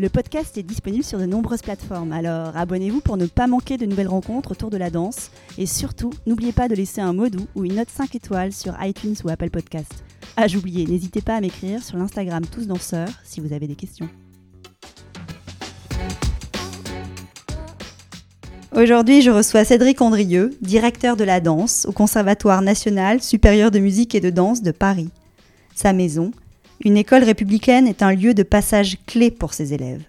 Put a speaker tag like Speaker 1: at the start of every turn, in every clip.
Speaker 1: Le podcast est disponible sur de nombreuses plateformes, alors abonnez-vous pour ne pas manquer de nouvelles rencontres autour de la danse. Et surtout, n'oubliez pas de laisser un mot doux ou une note 5 étoiles sur iTunes ou Apple Podcast. Ah, j'oubliais, n'hésitez pas à m'écrire sur l'Instagram Tous Danseurs si vous avez des questions. Aujourd'hui, je reçois Cédric Andrieux, directeur de la danse au Conservatoire national supérieur de musique et de danse de Paris. Sa maison, une école républicaine est un lieu de passage clé pour ses élèves.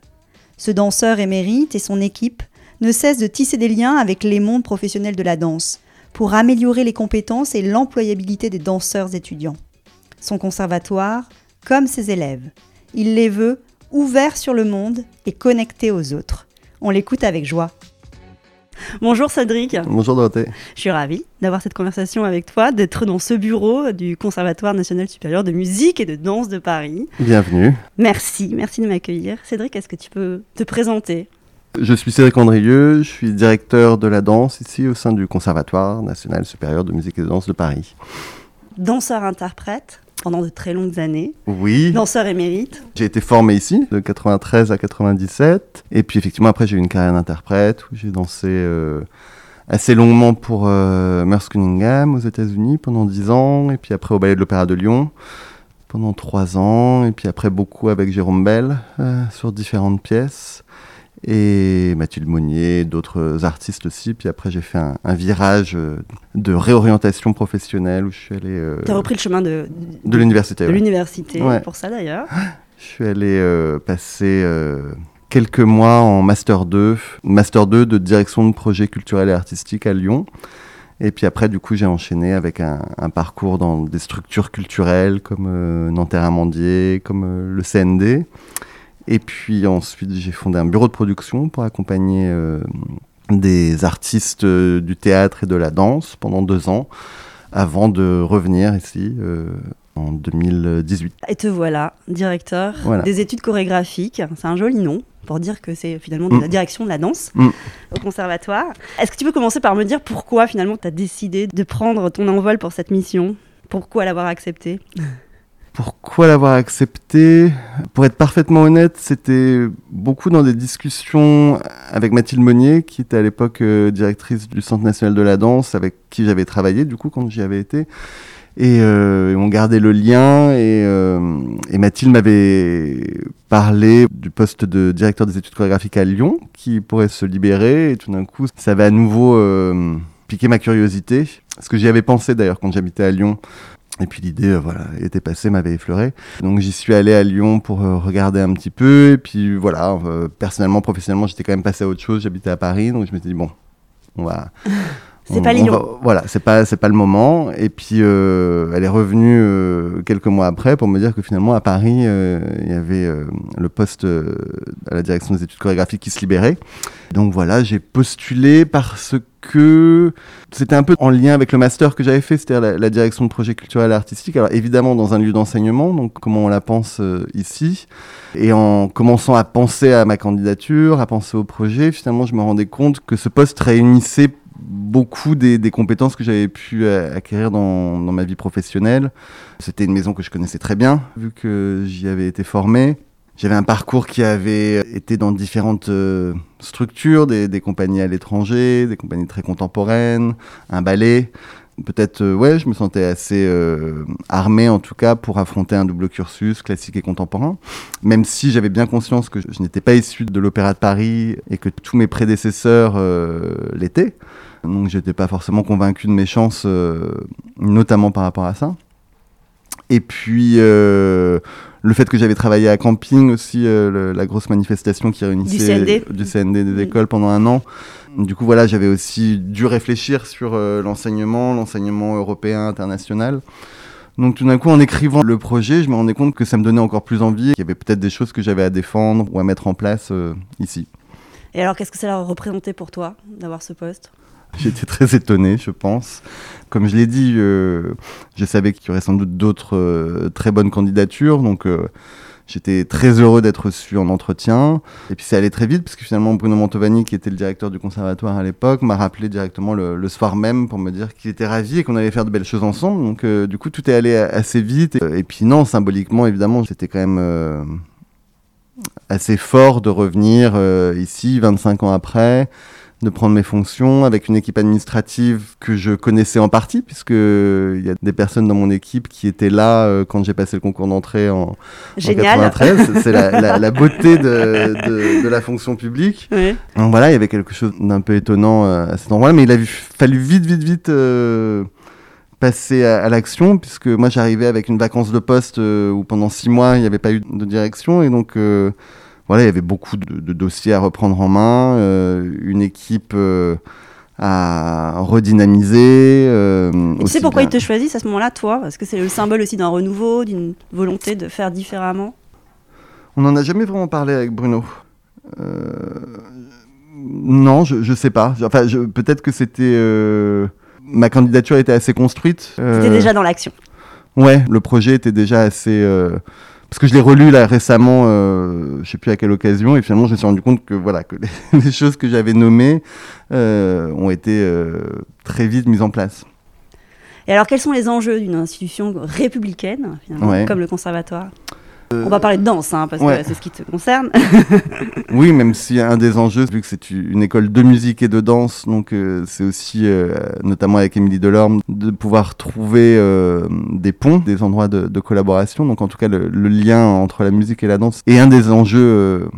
Speaker 1: Ce danseur émérite et son équipe ne cessent de tisser des liens avec les mondes professionnels de la danse pour améliorer les compétences et l'employabilité des danseurs étudiants. Son conservatoire, comme ses élèves, il les veut ouverts sur le monde et connectés aux autres. On l'écoute avec joie. Bonjour Cédric.
Speaker 2: Bonjour Dorothée.
Speaker 1: Je suis ravie d'avoir cette conversation avec toi, d'être dans ce bureau du Conservatoire national supérieur de musique et de danse de Paris.
Speaker 2: Bienvenue.
Speaker 1: Merci, merci de m'accueillir. Cédric, est-ce que tu peux te présenter?
Speaker 2: Je suis Cédric Andrieux, je suis directeur de la danse ici au sein du Conservatoire national supérieur de musique et de danse de Paris.
Speaker 1: Danseur-interprète pendant de très longues années.
Speaker 2: Oui.
Speaker 1: Danseur émérite.
Speaker 2: J'ai été formé ici de 93 à 97. Et puis effectivement, après, j'ai eu une carrière d'interprète où j'ai dansé euh, assez longuement pour euh, Merce Cunningham aux États-Unis pendant 10 ans. Et puis après au Ballet de l'Opéra de Lyon pendant 3 ans. Et puis après beaucoup avec Jérôme Bell euh, sur différentes pièces et Mathilde Monnier, d'autres artistes aussi. Puis après, j'ai fait un, virage euh, de réorientation professionnelle où je suis allé. Euh,
Speaker 1: tu as repris le chemin de,
Speaker 2: de, l'université.
Speaker 1: De l'université, pour ça d'ailleurs.
Speaker 2: Je suis allé euh, passer quelques mois en Master 2, Master 2 de direction de projet culturel et artistique à Lyon. Et puis après, du coup, j'ai enchaîné avec un, parcours dans des structures culturelles comme Nanterre-Amandier, comme le CND. Et puis ensuite, j'ai fondé un bureau de production pour accompagner euh, des artistes euh, du théâtre et de la danse pendant deux ans, avant de revenir ici euh, en 2018.
Speaker 1: Et te voilà, directeur des études chorégraphiques. C'est un joli nom pour dire que c'est finalement de la mm. direction de la danse mm. au conservatoire. Est-ce que tu peux commencer par me dire pourquoi finalement tu as décidé de prendre ton envol pour cette mission? Pourquoi l'avoir accepté?
Speaker 2: Pourquoi l'avoir accepté Pour être parfaitement honnête, c'était beaucoup dans des discussions avec Mathilde Monnier, qui était à l'époque euh, directrice du Centre national de la danse, avec qui j'avais travaillé du coup quand j'y avais été. Et, euh, on gardait le lien et, euh, et Mathilde m'avait parlé du poste de directeur des études chorégraphiques à Lyon qui pourrait se libérer et tout d'un coup ça avait à nouveau piqué ma curiosité. Ce que j'y avais pensé d'ailleurs quand j'habitais à Lyon et puis l'idée, euh, voilà, était passée, m'avait effleuré. Donc j'y suis allé à Lyon pour euh, regarder un petit peu. Et puis voilà, euh, personnellement, professionnellement, j'étais quand même passé à autre chose. J'habitais à Paris, donc je m'étais dit bon, on va.
Speaker 1: C'est pas Lyon.
Speaker 2: voilà, c'est pas c'est pas le moment. Et puis elle est revenue quelques mois après pour me dire que finalement à Paris, il y avait le poste à la direction des études chorégraphiques qui se libérait. Donc voilà, j'ai postulé parce que c'était un peu en lien avec le master que j'avais fait, c'est-à-dire la, direction de projet culturel et artistique. Alors évidemment dans un lieu d'enseignement, donc comment on la pense euh, ici. Et en commençant à penser à ma candidature, à penser au projet, finalement je me rendais compte que ce poste réunissait beaucoup des, compétences que j'avais pu euh, acquérir dans, ma vie professionnelle. C'était une maison que je connaissais très bien, vu que j'y avais été formé. J'avais un parcours qui avait été dans différentes euh, structures, des, des, compagnies à l'étranger, des compagnies très contemporaines, un ballet. Peut-être, euh, ouais, je me sentais assez euh, armé en tout cas pour affronter un double cursus classique et contemporain. Même si j'avais bien conscience que je, je n'étais pas issu de l'Opéra de Paris et que tous mes prédécesseurs l'étaient. Donc j'étais pas forcément convaincu de mes chances, notamment par rapport à ça. Et puis le fait que j'avais travaillé à camping aussi, euh, la grosse manifestation qui réunissait
Speaker 1: du
Speaker 2: CND, des écoles pendant un an. Du coup, voilà, j'avais aussi dû réfléchir sur euh, l'enseignement, l'enseignement européen, international. Donc tout d'un coup, en écrivant le projet, je me rendais compte que ça me donnait encore plus envie, qu'il y avait peut-être des choses que j'avais à défendre ou à mettre en place euh, ici.
Speaker 1: Et alors, qu'est-ce que ça a représenté pour toi d'avoir ce poste?
Speaker 2: J'étais très étonné, je pense. Comme je l'ai dit, euh, je savais qu'il y aurait sans doute d'autres euh, très bonnes candidatures, donc J'étais très heureux d'être reçu en entretien. Et puis ça allait très vite, parce que finalement Bruno Mantovani, qui était le directeur du conservatoire à l'époque, m'a rappelé directement le, soir même pour me dire qu'il était ravi et qu'on allait faire de belles choses ensemble. Donc euh, du coup, tout est allé assez vite. Et, puis non, symboliquement, évidemment, c'était quand même euh, assez fort de revenir euh, ici 25 ans après de prendre mes fonctions avec une équipe administrative que je connaissais en partie, puisque il y a des personnes dans mon équipe qui étaient là euh, quand j'ai passé le concours d'entrée en, 1993. C'est la, beauté de, la fonction publique. Donc voilà, il y avait quelque chose d'un peu étonnant euh, à cet endroit-là, mais il a fallu vite, vite, vite euh, passer à, l'action, puisque moi j'arrivais avec une vacance de poste où pendant six mois il n'y avait pas eu de direction, et donc voilà, il y avait beaucoup de, dossiers à reprendre en main, euh, une équipe euh, à redynamiser.
Speaker 1: Euh, tu sais pourquoi ils te choisissent à ce moment-là, toi? Parce que c'est le symbole aussi d'un renouveau, d'une volonté de faire différemment?
Speaker 2: On n'en a jamais vraiment parlé avec Bruno. non, je, ne sais pas. Enfin, peut-être que c'était. Ma candidature était assez construite.
Speaker 1: Tu étais déjà dans l'action.
Speaker 2: Ouais, le projet était déjà assez parce que je l'ai relu là récemment, euh, je sais plus à quelle occasion, et finalement je me suis rendu compte que voilà que les, choses que j'avais nommées euh, ont été euh, très vite mises en place.
Speaker 1: Et alors quels sont les enjeux d'une institution républicaine finalement, comme le conservatoire? On va parler de danse, hein, parce que c'est ce qui te concerne.
Speaker 2: oui, même si un des enjeux, vu que c'est une école de musique et de danse, donc euh, c'est aussi, euh, notamment avec Émilie Delorme, de pouvoir trouver euh, des ponts, des endroits de, collaboration. Donc en tout cas, le, lien entre la musique et la danse est un des enjeux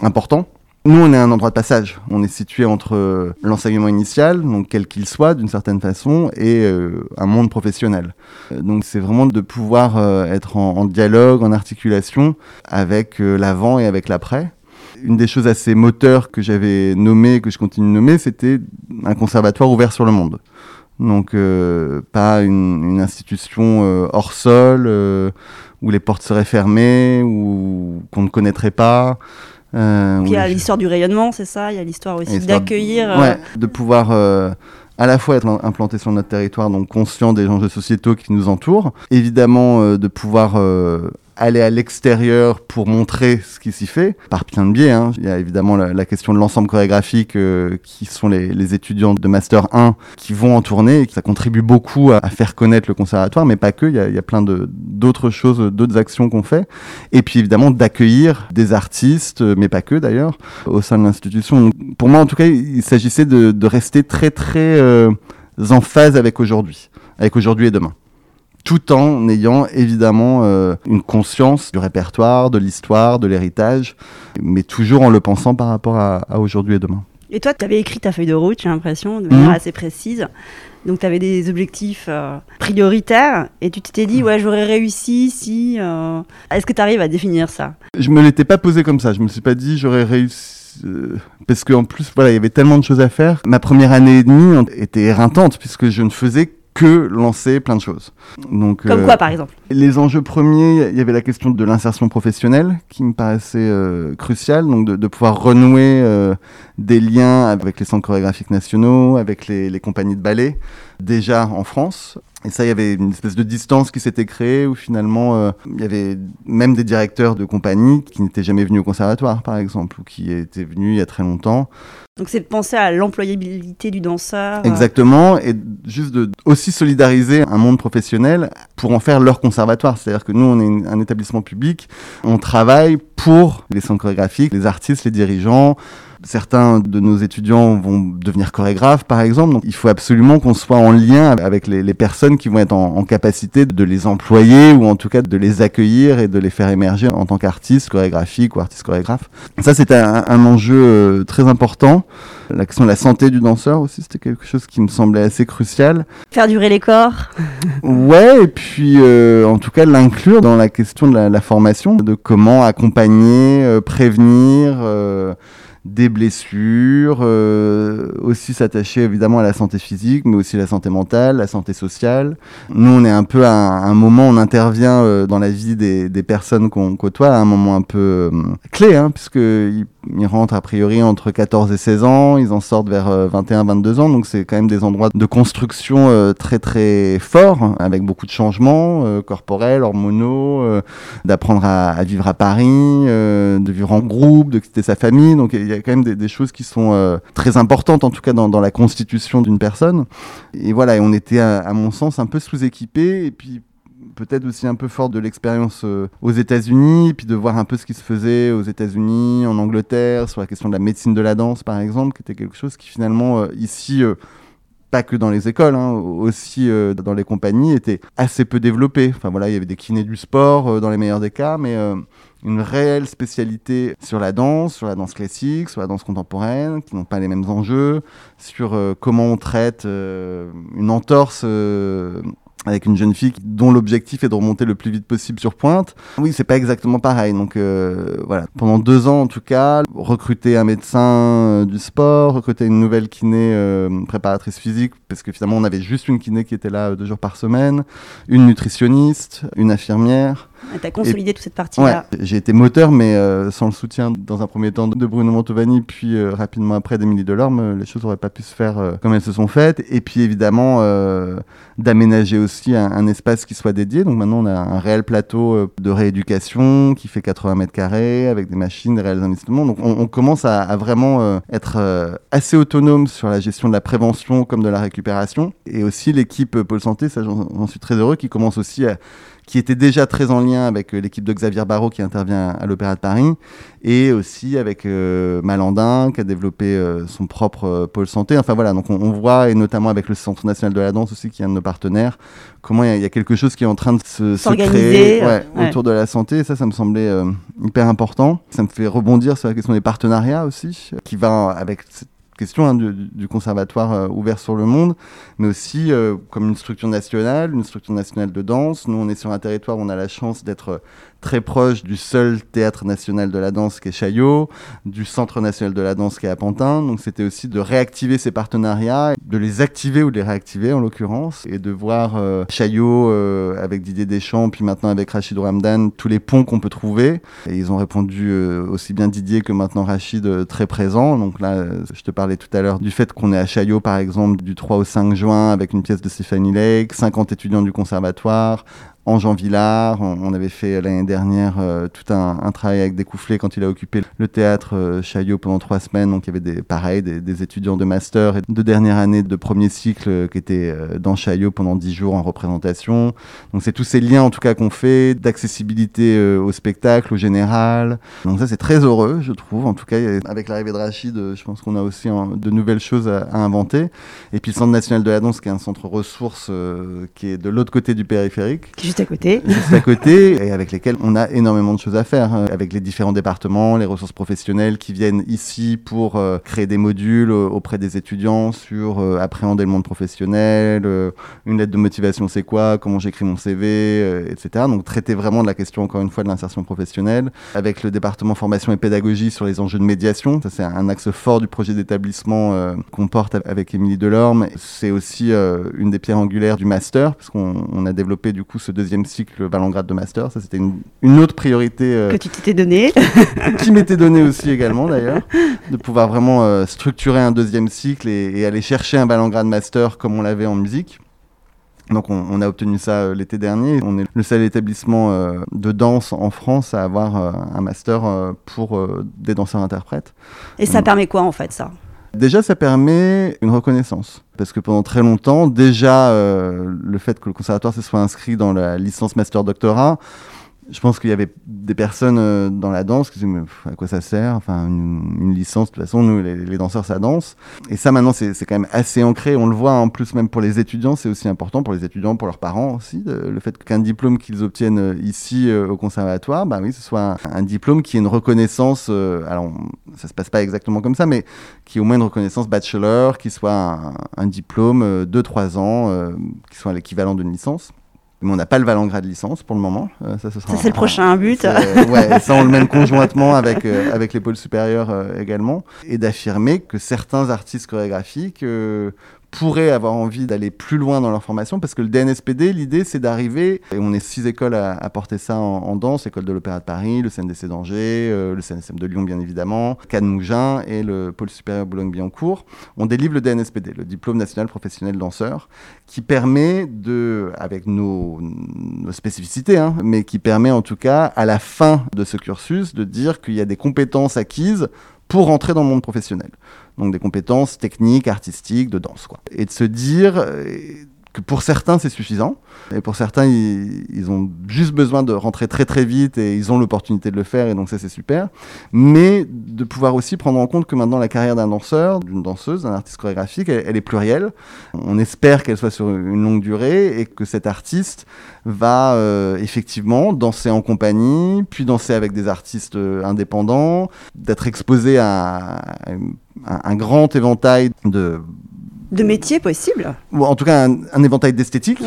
Speaker 2: importants. Nous, on est un endroit de passage. On est situé entre euh, l'enseignement initial, donc quel qu'il soit d'une certaine façon, et euh, un monde professionnel. Euh, donc c'est vraiment de pouvoir être en, dialogue, en articulation avec l'avant et avec l'après. Une des choses assez moteurs que j'avais nommées, que je continue de nommer, c'était un conservatoire ouvert sur le monde. Donc pas une, une institution hors sol, où les portes seraient fermées, ou qu'on ne connaîtrait pas.
Speaker 1: Euh, il y a l'histoire du rayonnement, c'est ça Il y a l'histoire aussi d'accueillir.
Speaker 2: Euh, de pouvoir euh, à la fois être implanté sur notre territoire, donc conscient des enjeux sociétaux qui nous entourent, évidemment de pouvoir aller à l'extérieur pour montrer ce qui s'y fait, par plein de biais. Hein. Il y a évidemment la, question de l'ensemble chorégraphique, euh, qui sont les, étudiants de Master 1 qui vont en tournée, et ça contribue beaucoup à, faire connaître le conservatoire, mais pas que, il y a, il y a plein d'autres choses, d'autres actions qu'on fait. Et puis évidemment d'accueillir des artistes, mais pas que d'ailleurs, au sein de l'institution. Pour moi en tout cas, il s'agissait de, de, rester très très euh, en phase avec aujourd'hui, avec aujourd'hui et demain tout en ayant évidemment euh, une conscience du répertoire, de l'histoire, de l'héritage, mais toujours en le pensant par rapport à, aujourd'hui et demain.
Speaker 1: Et toi, tu avais écrit ta feuille de route, j'ai l'impression, de manière mmh. assez précise. Donc, tu avais des objectifs euh, prioritaires et tu t'étais dit, ouais, j'aurais réussi si. Euh, est-ce que tu arrives à définir ça?
Speaker 2: Je me l'étais pas posé comme ça. Je me suis pas dit, j'aurais réussi. Parce qu'en plus, voilà, il y avait tellement de choses à faire. Ma première année et demie était éreintante puisque je ne faisais que lancer plein de choses.
Speaker 1: Donc, Comme quoi, euh, par exemple
Speaker 2: Les enjeux premiers, il y avait la question de l'insertion professionnelle qui me paraissait euh, cruciale, donc de, pouvoir renouer euh, des liens avec les centres chorégraphiques nationaux, avec les, les compagnies de ballet, déjà en France. Et ça, il y avait une espèce de distance qui s'était créée où finalement, il y avait même des directeurs de compagnies qui n'étaient jamais venus au conservatoire, par exemple, ou qui étaient venus il y a très longtemps.
Speaker 1: Donc c'est de penser à l'employabilité du danseur.
Speaker 2: Euh. Exactement, et juste de aussi solidariser un monde professionnel pour en faire leur conservatoire. C'est-à-dire que nous, on est un établissement public, on travaille pour les centres chorégraphiques, les artistes, les dirigeants, Certains de nos étudiants vont devenir chorégraphes, par exemple. Donc, il faut absolument qu'on soit en lien avec les, personnes qui vont être en, capacité de les employer ou en tout cas de les accueillir et de les faire émerger en tant qu'artistes chorégraphiques ou artistes chorégraphes. Ça, c'était un, enjeu euh, très important. La question de la santé du danseur aussi, c'était quelque chose qui me semblait assez crucial.
Speaker 1: Faire durer les corps.
Speaker 2: ouais, et puis euh, en tout cas l'inclure dans la question de la, formation, de comment accompagner, euh, prévenir des blessures, euh, aussi s'attacher évidemment à la santé physique, mais aussi la santé mentale, la santé sociale. Nous, on est un peu à un, moment, on intervient euh, dans la vie des, personnes qu'on côtoie, à un moment un peu euh, clé, hein, puisqu'ils ils rentrent a priori entre 14 et 16 ans, ils en sortent vers 21-22 ans, donc c'est quand même des endroits de construction très très forts, avec beaucoup de changements corporels, hormonaux, d'apprendre à, à, vivre à Paris, de vivre en groupe, de quitter sa famille, donc quand même des, choses qui sont euh, très importantes, en tout cas dans, la constitution d'une personne. Et voilà, on était, à, mon sens, un peu sous-équipés, et puis peut-être aussi un peu fort de l'expérience euh, aux États-Unis, puis de voir un peu ce qui se faisait aux États-Unis, en Angleterre, sur la question de la médecine de la danse, par exemple, qui était quelque chose qui finalement, euh, ici, pas que dans les écoles, hein, aussi dans les compagnies, était assez peu développé. Enfin voilà, il y avait des kinés du sport dans les meilleurs des cas, mais une réelle spécialité sur la danse, sur la danse classique, sur la danse contemporaine, qui n'ont pas les mêmes enjeux, sur euh, comment on traite euh, une entorse euh, avec une jeune fille dont l'objectif est de remonter le plus vite possible sur pointe. Oui, c'est pas exactement pareil. Donc voilà, pendant deux ans en tout cas, recruter un médecin du sport, recruter une nouvelle kiné préparatrice physique, parce que finalement on avait juste une kiné qui était là deux jours par semaine, une nutritionniste, une infirmière.
Speaker 1: Tu as consolidé toute cette partie-là.
Speaker 2: j'ai été moteur, mais euh, sans le soutien, dans un premier temps, de Bruno Montovani, puis euh, rapidement après d'Emilie Delorme, euh, les choses n'auraient pas pu se faire comme elles se sont faites. Et puis évidemment, d'aménager aussi un, espace qui soit dédié. Donc maintenant, on a un réel plateau de rééducation qui fait 80 mètres carrés, avec des machines, des réels investissements. Donc on, commence à, à vraiment être assez autonome sur la gestion de la prévention comme de la récupération. Et aussi l'équipe Pôle Santé, ça j'en suis très heureux, qui commence aussi à qui était déjà très en lien avec euh, l'équipe de Xavier Barrault qui intervient à l'Opéra de Paris, et aussi avec euh, Malandin qui a développé euh, son propre pôle santé. Enfin voilà, donc on, voit, et notamment avec le Centre national de la danse aussi, qui est un de nos partenaires, comment il y, a quelque chose qui est en train de se, créer autour de la santé. Et ça, ça me semblait hyper important. Ça me fait rebondir sur la question des partenariats aussi, qui va avec question hein, du, conservatoire euh, ouvert sur le monde, mais aussi euh, comme une structure nationale, une structure nationale de danse. Nous, on est sur un territoire où on a la chance d'être très proche du seul théâtre national de la danse qui est Chaillot, du Centre national de la danse qui est à Pantin. Donc c'était aussi de réactiver ces partenariats, de les activer ou de les réactiver en l'occurrence, et de voir euh, Chaillot euh, avec Didier Deschamps, puis maintenant avec Rachid Ramdan, tous les ponts qu'on peut trouver. Et ils ont répondu euh, aussi bien Didier que maintenant Rachid très présent. Donc là, je te parlais tout à l'heure du fait qu'on est à Chaillot par exemple du 3 au 5 juin avec une pièce de Stéphanie Lake, 50 étudiants du conservatoire, en Jean Villard. On, avait fait l'année dernière euh, tout un, travail avec Découfflé quand il a occupé le théâtre euh, Chaillot pendant trois semaines. Donc il y avait des, pareil, des, étudiants de master et de dernière année de premier cycle euh, qui étaient dans Chaillot pendant dix jours en représentation. Donc c'est tous ces liens en tout cas qu'on fait d'accessibilité au spectacle, au général. Donc ça c'est très heureux je trouve. En tout cas avec l'arrivée de Rachid, je pense qu'on a aussi de nouvelles choses à, inventer. Et puis le Centre national de la danse qui est un centre ressources qui est de l'autre côté du périphérique
Speaker 1: juste à côté.
Speaker 2: Juste à côté, et avec lesquels on a énormément de choses à faire, hein. avec les différents départements, les ressources professionnelles qui viennent ici pour euh, créer des modules euh, auprès des étudiants sur euh, appréhender le monde professionnel, une lettre de motivation c'est quoi, comment j'écris mon CV, etc. Donc traiter vraiment de la question, encore une fois, de l'insertion professionnelle, avec le département formation et pédagogie sur les enjeux de médiation. Ça, c'est un axe fort du projet d'établissement qu'on porte avec Émilie Delorme. C'est aussi une des pierres angulaires du master, parce qu'on a développé du coup ce deuxième deuxième cycle Valengrade de master. Ça, c'était une, autre priorité.
Speaker 1: Euh, que tu t'étais donné.
Speaker 2: qui m'était donné aussi également, d'ailleurs. De pouvoir vraiment euh, structurer un deuxième cycle et, aller chercher un Valengrade master comme on l'avait en musique. Donc on, a obtenu ça euh, l'été dernier. On est le seul établissement de danse en France à avoir un master pour des danseurs-interprètes.
Speaker 1: Et ça permet quoi en fait ça?
Speaker 2: Déjà, ça permet une reconnaissance. Parce que pendant très longtemps, déjà, euh, le fait que le conservatoire se soit inscrit dans la licence master-doctorat, je pense qu'il y avait des personnes euh, dans la danse qui disaient mais à quoi ça sert? Enfin, une, licence, de toute façon, nous, les, danseurs, ça danse. Et ça, maintenant, c'est quand même assez ancré. On le voit en plus, même pour les étudiants, c'est aussi important pour les étudiants, pour leurs parents aussi. le fait qu'un diplôme qu'ils obtiennent euh, ici euh, au conservatoire, bah oui, ce soit un, diplôme qui est une reconnaissance. alors, ça se passe pas exactement comme ça, mais qui est au moins une reconnaissance bachelor, qui soit un, un diplôme de 3 ans, qui soit l'équivalent d'une licence. Mais on n'a pas le Valangras de licence pour le moment.
Speaker 1: Euh, ça, c'est le prochain but.
Speaker 2: ouais, ça, on le mène conjointement avec, avec les pôles supérieurs également. Et d'affirmer que certains artistes chorégraphiques pourraient avoir envie d'aller plus loin dans leur formation parce que le DNSPD, l'idée c'est d'arriver, et on est six écoles à, porter ça en, danse, l'école de l'Opéra de Paris, le CNDC d'Angers, euh, le CNSM de Lyon bien évidemment, Cannes et le pôle supérieur Boulogne-Billancourt. On délivre le DNSPD, le diplôme national professionnel danseur, qui permet de, avec nos, spécificités, hein, mais qui permet en tout cas à la fin de ce cursus de dire qu'il y a des compétences acquises pour rentrer dans le monde professionnel. Donc des compétences techniques, artistiques, de danse. Quoi. Et de se dire euh, que pour certains c'est suffisant, et pour certains ils, ont juste besoin de rentrer très très vite et ils ont l'opportunité de le faire et donc ça c'est super, mais de pouvoir aussi prendre en compte que maintenant la carrière d'un danseur, d'une danseuse, d'un artiste chorégraphique, elle, est plurielle. On espère qu'elle soit sur une longue durée et que cet artiste va euh, effectivement danser en compagnie, puis danser avec des artistes euh, indépendants, d'être exposé à, un grand éventail de
Speaker 1: de métiers possibles.
Speaker 2: Ou en tout cas, un, un éventail d'esthétique.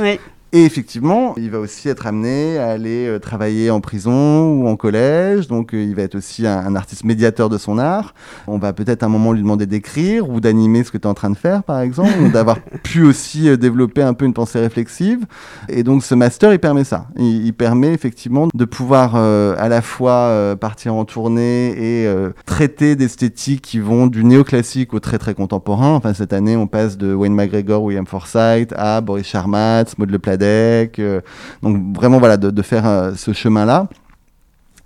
Speaker 2: Et effectivement, il va aussi être amené à aller euh, travailler en prison ou en collège. Donc, euh, il va être aussi un, artiste médiateur de son art. On va peut-être à un moment lui demander d'écrire ou d'animer ce que tu es en train de faire, par exemple, ou d'avoir pu aussi euh, développer un peu une pensée réflexive. Et donc, ce master, il permet ça. Il, permet effectivement de pouvoir à la fois partir en tournée et traiter d'esthétiques qui vont du néoclassique au très très contemporain. Enfin, cette année, on passe de Wayne McGregor, William Forsythe à Boris Charmatz, Maud Le euh, donc vraiment voilà de, faire euh, ce chemin-là,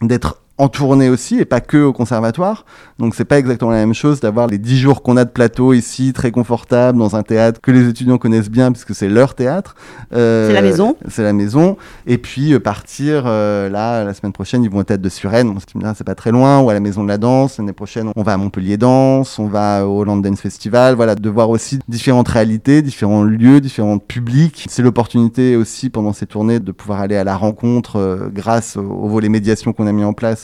Speaker 2: d'être en tournée aussi et pas que au conservatoire. Donc c'est pas exactement la même chose d'avoir les 10 jours qu'on a de plateau ici, très confortable, dans un théâtre que les étudiants connaissent bien puisque c'est leur théâtre.
Speaker 1: Euh, c'est la maison.
Speaker 2: C'est la maison. Et puis partir là, la semaine prochaine, ils vont au théâtre de Suresnes, ce qui me c'est pas très loin, ou à la maison de la danse. L'année prochaine, on va à Montpellier Danse, on va au Land Dance Festival. Voilà, de voir aussi différentes réalités, différents lieux, différents publics. C'est l'opportunité aussi pendant ces tournées de pouvoir aller à la rencontre grâce au, au volet médiation qu'on a mis en place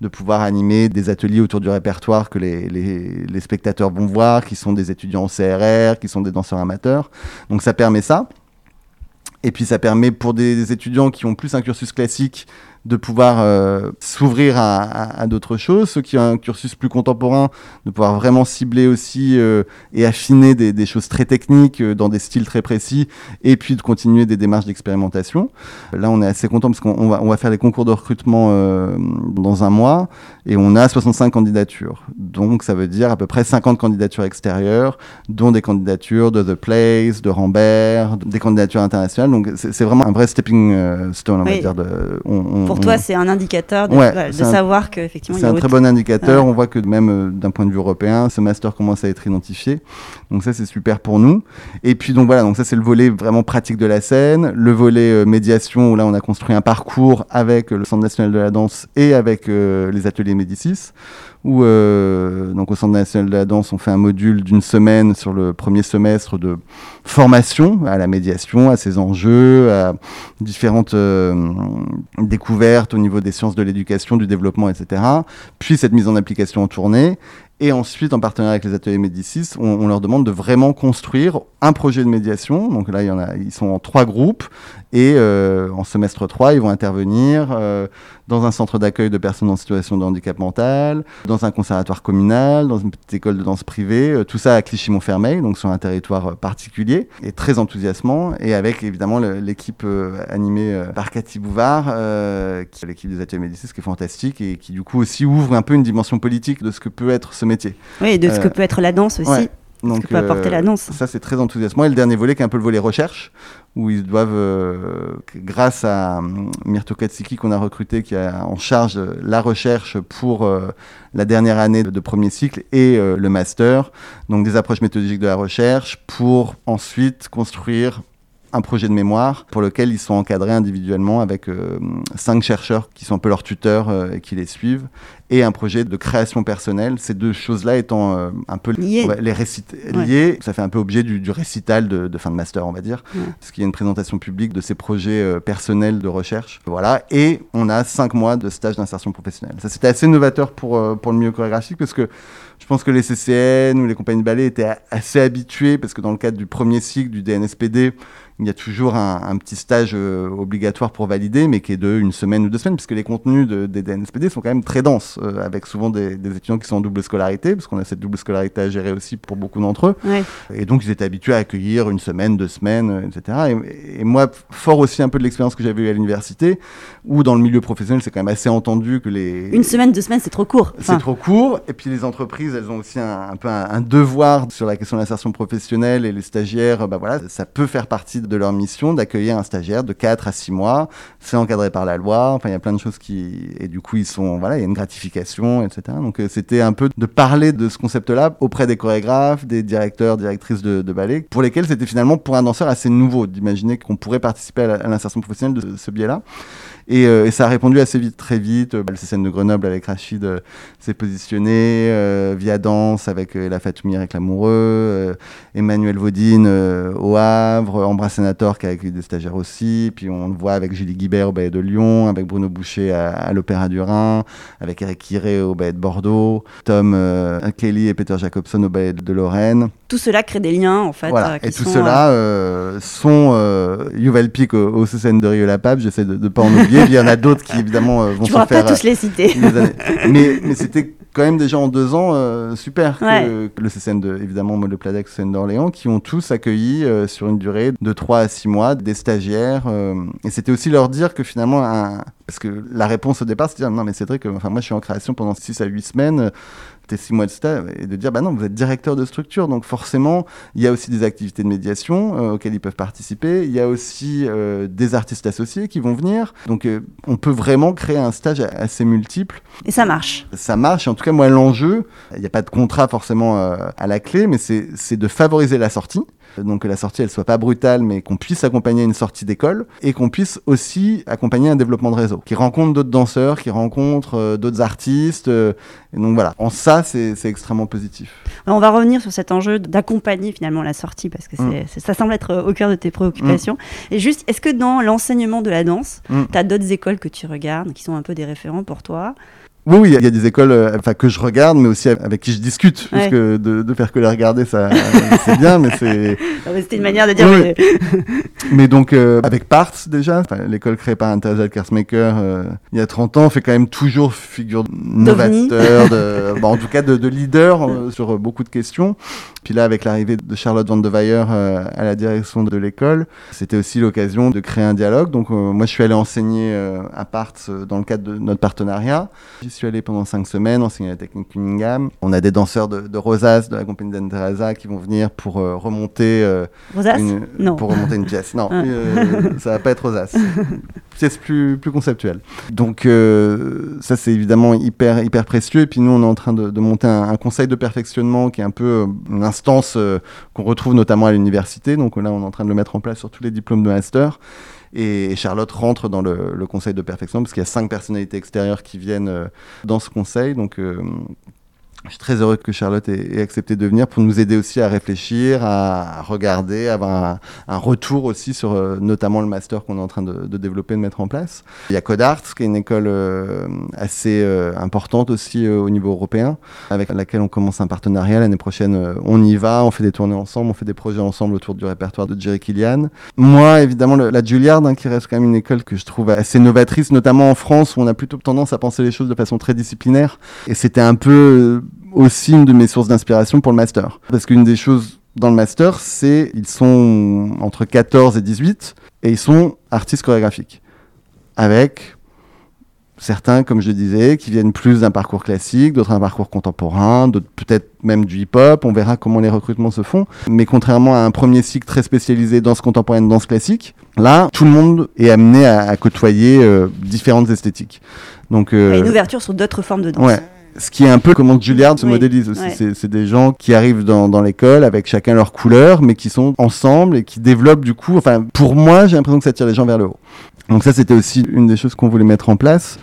Speaker 2: de pouvoir animer des ateliers autour du répertoire que les, les, spectateurs vont voir, qui sont des étudiants en CRR, qui sont des danseurs amateurs. Donc ça permet ça. Et puis ça permet pour des étudiants qui ont plus un cursus classique de pouvoir euh, s'ouvrir à, d'autres choses, ceux qui ont un cursus plus contemporain, de pouvoir vraiment cibler aussi euh, et affiner des, choses très techniques euh, dans des styles très précis, et puis de continuer des démarches d'expérimentation. Là, on est assez content parce qu'on va, on va faire les concours de recrutement dans un mois, et on a 65 candidatures. Donc ça veut dire à peu près 50 candidatures extérieures, dont des candidatures de The Place, de Rambert, des candidatures internationales. Donc c'est vraiment un vrai stepping stone, on va dire. De,
Speaker 1: pour toi, c'est un indicateur de, savoir qu'effectivement.
Speaker 2: C'est un très bon indicateur. On voit que même euh, d'un point de vue européen, ce master commence à être identifié. Donc ça, c'est super pour nous. Et puis donc voilà, donc ça c'est le volet vraiment pratique de la scène, le volet euh, médiation où là on a construit un parcours avec le Centre national de la danse et avec euh, les ateliers Médicis où euh, donc au Centre national de la danse, on fait un module d'une semaine sur le premier semestre de formation à la médiation, à ses enjeux, à différentes euh, découvertes au niveau des sciences de l'éducation, du développement, etc. Puis cette mise en application en tournée. Et ensuite, en partenariat avec les ateliers Médicis, on, leur demande de vraiment construire un projet de médiation. Donc là, il y en a, ils sont en trois groupes. Et euh, en semestre 3, ils vont intervenir euh, dans un centre d'accueil de personnes en situation de handicap mental, dans un conservatoire communal, dans une petite école de danse privée. Euh, tout ça à Clichy-Montfermeil, donc sur un territoire particulier et très enthousiasmant. Et avec évidemment l'équipe animée par Cathy Bouvard, qui l'équipe des ateliers Médicis, qui est fantastique et qui du coup aussi ouvre un peu une dimension politique de ce que peut être ce métier.
Speaker 1: Oui, et de ce que peut être la danse aussi. Donc, que peut apporter la danse.
Speaker 2: Ça, c'est très enthousiasmant. Et le dernier volet, qui est un peu le volet recherche, où ils doivent, euh, grâce à um, Myrto Katsiki qu'on a recruté, qui a en charge la recherche pour euh, la dernière année de, premier cycle et euh, le master, donc des approches méthodologiques de la recherche, pour ensuite construire un projet de mémoire pour lequel ils sont encadrés individuellement avec cinq chercheurs qui sont un peu leurs tuteurs et qui les suivent et un projet de création personnelle. Ces deux choses-là étant euh, un peu
Speaker 1: liées.
Speaker 2: les récit liées, ça fait un peu objet du, du récital de, de, fin de master, on va dire, ouais. parce qu'il y a une présentation publique de ces projets euh, personnels de recherche. Voilà, et on a cinq mois de stage d'insertion professionnelle. Ça, c'était assez novateur pour, euh, pour le milieu chorégraphique, parce que je pense que les CCN ou les compagnies de ballet étaient assez habitués, parce que dans le cadre du premier cycle du DNSPD, il y a toujours un, un petit stage euh, obligatoire pour valider, mais qui est de une semaine ou deux semaines, puisque les contenus de, des DNSPD sont quand même très denses, euh, avec souvent des, des, étudiants qui sont en double scolarité, parce qu'on a cette double scolarité à gérer aussi pour beaucoup d'entre eux.
Speaker 1: Ouais.
Speaker 2: Et donc, ils étaient habitués à accueillir une semaine, deux semaines, euh, etc. Et, et, moi, fort aussi un peu de l'expérience que j'avais eue à l'université, où dans le milieu professionnel, c'est quand même assez entendu que les...
Speaker 1: Une semaine, deux semaines, c'est trop court.
Speaker 2: Enfin... C'est trop court. Et puis, les entreprises, elles ont aussi un, un peu un, un, devoir sur la question de l'insertion professionnelle, et les stagiaires, bah voilà, ça peut faire partie de leur mission d'accueillir un stagiaire de 4 à 6 mois. C'est encadré par la loi. Enfin, il y a plein de choses qui. Et du coup, ils sont. Voilà, il y a une gratification, etc. Donc, euh, c'était un peu de parler de ce concept-là auprès des chorégraphes, des directeurs, directrices de, de ballet, pour lesquels c'était finalement pour un danseur assez nouveau d'imaginer qu'on pourrait participer à l'insertion professionnelle de ce biais-là. Et, euh, et, ça a répondu assez vite, très vite. Euh, le CCN de Grenoble avec Rachid euh, s'est positionné, euh, via danse avec euh, La Fatoumi avec l'amoureux, Emmanuel Vaudine au Havre, Ambra Sénator qui a accueilli des stagiaires aussi. Puis on le voit avec Julie Guibert au Ballet de Lyon, avec Bruno Boucher à, à l'Opéra du Rhin, avec Eric Kiré au Ballet de Bordeaux, Tom Kelly et Peter Jacobson au Ballet de Lorraine.
Speaker 1: Tout cela crée des liens en fait.
Speaker 2: Voilà. et tout cela sont Yuval Pic au, au CCN de Rio-la-Pape. J'essaie de ne pas en oublier. Il y en a d'autres qui évidemment euh, vont
Speaker 1: tu
Speaker 2: se faire.
Speaker 1: pas tous les citer.
Speaker 2: mais, mais c'était quand même déjà en deux ans euh, super
Speaker 1: ouais.
Speaker 2: que, que, le CCN de évidemment le Pladec, CCN d'Orléans, qui ont tous accueilli euh, sur une durée de 3 à 6 mois des stagiaires. euh, et c'était aussi leur dire que finalement, un... parce que la réponse au départ, c'est de dire non mais c'est vrai que enfin moi je suis en création pendant 6 à 8 semaines tes six mois de stage et de dire bah non vous êtes directeur de structure donc forcément il y a aussi des activités de médiation euh, auxquelles ils peuvent participer. Il y a aussi euh, des artistes associés qui vont venir. Donc euh, on peut vraiment créer un stage assez multiple.
Speaker 1: Et ça marche.
Speaker 2: Ça marche. En tout cas moi l'enjeu il n'y a pas de contrat forcément euh, à la clé mais c'est de favoriser la sortie donc que la sortie elle soit pas brutale mais qu'on puisse accompagner une sortie d'école et qu'on puisse aussi accompagner un développement de réseau qui rencontre d'autres danseurs qui rencontre euh, d'autres artistes euh, et donc voilà en ça c'est extrêmement positif
Speaker 1: Alors on va revenir sur cet enjeu d'accompagner finalement la sortie parce que mm. ça semble être au cœur de tes préoccupations mm. et juste est-ce que dans l'enseignement de la danse mm. tu as d'autres écoles que tu regardes qui sont un peu des référents pour toi?
Speaker 2: Oui, il y, a des écoles euh, que je regarde, mais aussi avec qui je discute. Ouais. Parce que de, de, faire que les regarder, ça, c'est bien, mais c'est.
Speaker 1: C'était une manière de dire.
Speaker 2: Oui. mais donc, euh, avec Parts, déjà, l'école créée par Teresa Kersmaker euh, il y a 30 ans, fait quand même toujours figure novateur, de, bon, en tout cas de, de leader euh, sur beaucoup de questions. Puis là, avec l'arrivée de Charlotte Van de Weyer à la direction de l'école, c'était aussi l'occasion de créer un dialogue. Donc, moi, je suis allé enseigner à Parts dans le cadre de notre partenariat. J'y suis allé pendant cinq semaines enseigner la technique Cunningham. On a des danseurs de, de Rosas, de la compagnie d'Anne Teresa, qui vont venir pour euh, remonter. Euh,
Speaker 1: Rosas?
Speaker 2: une,
Speaker 1: Non.
Speaker 2: Pour remonter une pièce. Non, euh, ça va pas être Rosas. pièce plus, plus conceptuelle. Donc, ça, c'est évidemment hyper, hyper précieux. Et puis, nous, on est en train de, de monter un, un, conseil de perfectionnement qui est un peu une instance qu'on retrouve notamment à l'université. Donc, là, on est en train de le mettre en place sur tous les diplômes de master. Et Charlotte rentre dans le, le conseil de perfection parce qu'il y a cinq personnalités extérieures qui viennent euh, dans ce conseil. Donc, euh, je suis très heureux que Charlotte ait, accepté de venir pour nous aider aussi à réfléchir, à, regarder, à avoir un, retour aussi sur euh, notamment le master qu'on est en train de, développer, de mettre en place. Il y a Codarts, qui est une école euh, assez euh, importante aussi au niveau européen, avec laquelle on commence un partenariat. L'année prochaine, on y va, on fait des tournées ensemble, on fait des projets ensemble autour du répertoire de Jerry Killian. Moi, évidemment, la Juilliard, hein, qui reste quand même une école que je trouve assez novatrice, notamment en France, où on a plutôt tendance à penser les choses de façon très disciplinaire. Et c'était un peu aussi une de mes sources d'inspiration pour le master. Parce qu'une des choses dans le master, c'est ils sont entre 14 et 18 et ils sont artistes chorégraphiques. Avec certains, comme je disais, qui viennent plus d'un parcours classique, d'autres d'un parcours contemporain, d'autres peut-être même du hip-hop. On verra comment les recrutements se font. Mais contrairement à un premier cycle très spécialisé danse contemporaine, danse classique, là, tout le monde est amené à, à côtoyer euh, différentes esthétiques.
Speaker 1: Donc, euh, une ouverture sur d'autres formes de danse.
Speaker 2: Ouais ce qui est un peu comment Juilliard se
Speaker 1: oui,
Speaker 2: modélise aussi.
Speaker 1: Ouais.
Speaker 2: C'est des gens qui arrivent dans, dans l'école avec chacun leur couleur, mais qui sont ensemble et qui développent du coup. Enfin, pour moi, j'ai l'impression que ça tire les gens vers le haut. Donc ça, c'était aussi une des choses qu'on voulait mettre en place.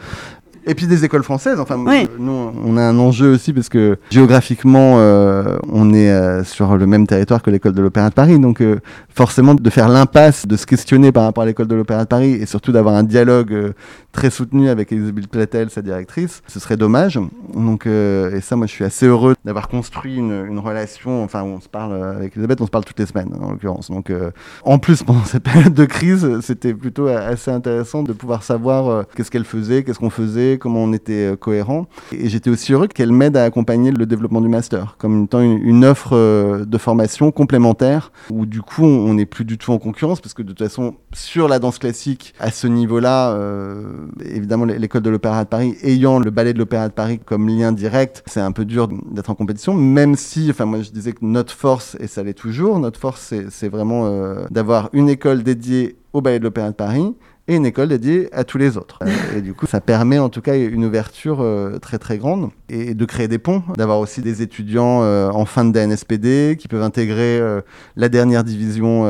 Speaker 2: Et puis des écoles françaises. Enfin,
Speaker 1: Oui.
Speaker 2: nous, on a un enjeu aussi parce que géographiquement, euh, on est euh, sur le même territoire que l'école de l'Opéra de Paris. Donc, euh, forcément, de faire l'impasse, de se questionner par rapport à l'école de l'Opéra de Paris et surtout d'avoir un dialogue euh, très soutenu avec Elisabeth Platel, sa directrice, ce serait dommage. Donc, euh, et ça, moi, je suis assez heureux d'avoir construit une, une relation. Enfin, on se parle euh, avec Elisabeth, on se parle toutes les semaines, en l'occurrence. Donc, euh, en plus, pendant cette période de crise, c'était plutôt assez intéressant de pouvoir savoir euh, qu'est-ce qu'elle faisait, qu'est-ce qu'on faisait, comment on était euh, cohérent. Et j'étais aussi heureux qu'elle m'aide à accompagner le développement du master, comme étant une, une offre euh, de formation complémentaire, où du coup, on n'est plus du tout en concurrence, parce que de toute façon, sur la danse classique, à ce niveau-là, euh, évidemment, l'école de l'Opéra de Paris ayant le ballet de l'Opéra de Paris comme lien direct, c'est un peu dur d'être en compétition, même si, enfin, moi, je disais que notre force, et ça l'est toujours, notre force, c'est- vraiment d'avoir une école dédiée au ballet de l'Opéra de Paris et une école dédiée à tous les autres. Euh, et du coup, ça permet en tout cas une ouverture euh, très très grande et de créer des ponts, d'avoir aussi des étudiants euh, en fin de DNSPD qui peuvent intégrer euh, la dernière division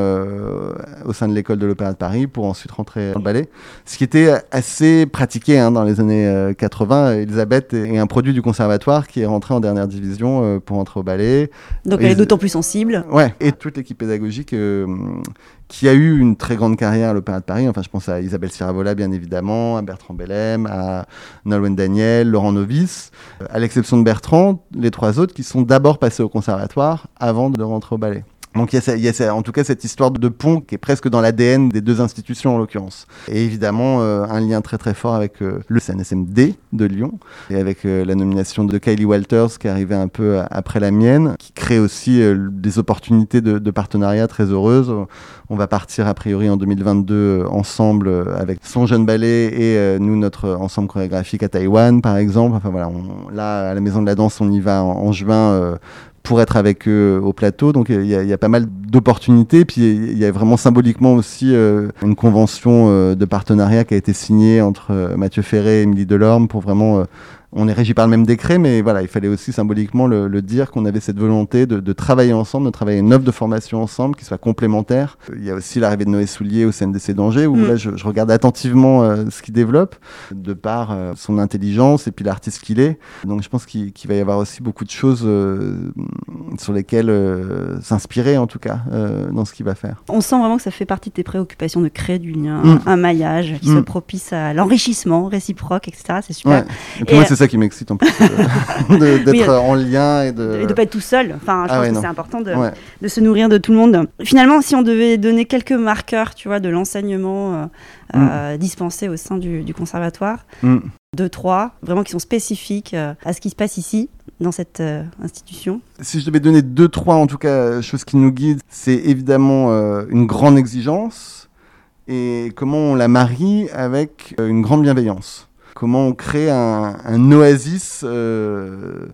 Speaker 2: au sein de l'école de l'Opéra de Paris pour ensuite rentrer dans le ballet. Ce qui était assez pratiqué hein, dans les années euh, 80. Elisabeth est un produit du conservatoire qui est rentré en dernière division pour entrer au ballet.
Speaker 1: Donc elle est d'autant plus sensible.
Speaker 2: Ouais, et toute l'équipe pédagogique qui a eu une très grande carrière à l'Opéra de Paris. Enfin, je pense à Isabelle Siravola, bien évidemment, à Bertrand Bellem, à Nolwenn Daniel, Laurent Novice. Euh, À l'exception de Bertrand, les trois autres qui sont d'abord passés au conservatoire avant de rentrer au ballet. Donc il y, a, en tout cas cette histoire de pont qui est presque dans l'ADN des deux institutions en l'occurrence. Et évidemment euh, un lien très très fort avec euh, le CNSMD de Lyon et avec euh, la nomination de Kylie Walters qui est arrivée un peu après la mienne, qui crée aussi des opportunités de, partenariat très heureuses. On va partir a priori en 2022 euh, ensemble avec son jeune ballet et nous notre ensemble chorégraphique à Taïwan par exemple. Enfin voilà, là à la Maison de la Danse on y va en juin. Pour être avec eux au plateau. Donc il y, a- il y a pas mal d'opportunités. Puis il y a vraiment symboliquement aussi euh, une convention euh, de partenariat qui a été signée entre euh, Mathieu Ferré et Émilie Delorme pour vraiment... on est régi par le même décret, mais voilà, il fallait aussi symboliquement le, le dire qu'on avait cette volonté de, de travailler ensemble, de travailler une offre de formation ensemble qui soit complémentaire. Il y a aussi l'arrivée de Noé Soulier au CNDC d'Angers, où
Speaker 1: Mm.
Speaker 2: là, je, je regarde attentivement euh, ce qu'il développe, de par euh, son intelligence et puis l'artiste qu'il est. Donc je pense qu'il va y avoir aussi beaucoup de choses euh, sur lesquelles s'inspirer, en tout cas, dans ce qu'il va faire.
Speaker 1: On sent vraiment que ça fait partie de tes préoccupations de créer du lien,
Speaker 2: Mm.
Speaker 1: un maillage qui
Speaker 2: Mm.
Speaker 1: soit propice à l'enrichissement réciproque, etc. C'est super.
Speaker 2: Ouais. Et puis
Speaker 1: Et,
Speaker 2: moi, c'est ça qui m'excite en plus, euh, d'être
Speaker 1: Oui, euh,
Speaker 2: en lien et de...
Speaker 1: Et de pas être tout seul. Enfin, je
Speaker 2: Ah
Speaker 1: pense
Speaker 2: ouais,
Speaker 1: que c'est important de,
Speaker 2: Ouais.
Speaker 1: de se nourrir de tout le monde. Finalement, si on devait donner quelques marqueurs, tu vois, de l'enseignement euh, euh, dispensé au sein du, du conservatoire,
Speaker 2: Mm.
Speaker 1: deux, trois, vraiment qui sont spécifiques à ce qui se passe ici, dans cette euh, institution.
Speaker 2: Si je devais donner deux, trois, en tout cas, choses qui nous guident, c'est évidemment euh, une grande exigence et comment on la marie avec une grande bienveillance. Comment on crée un, oasis euh,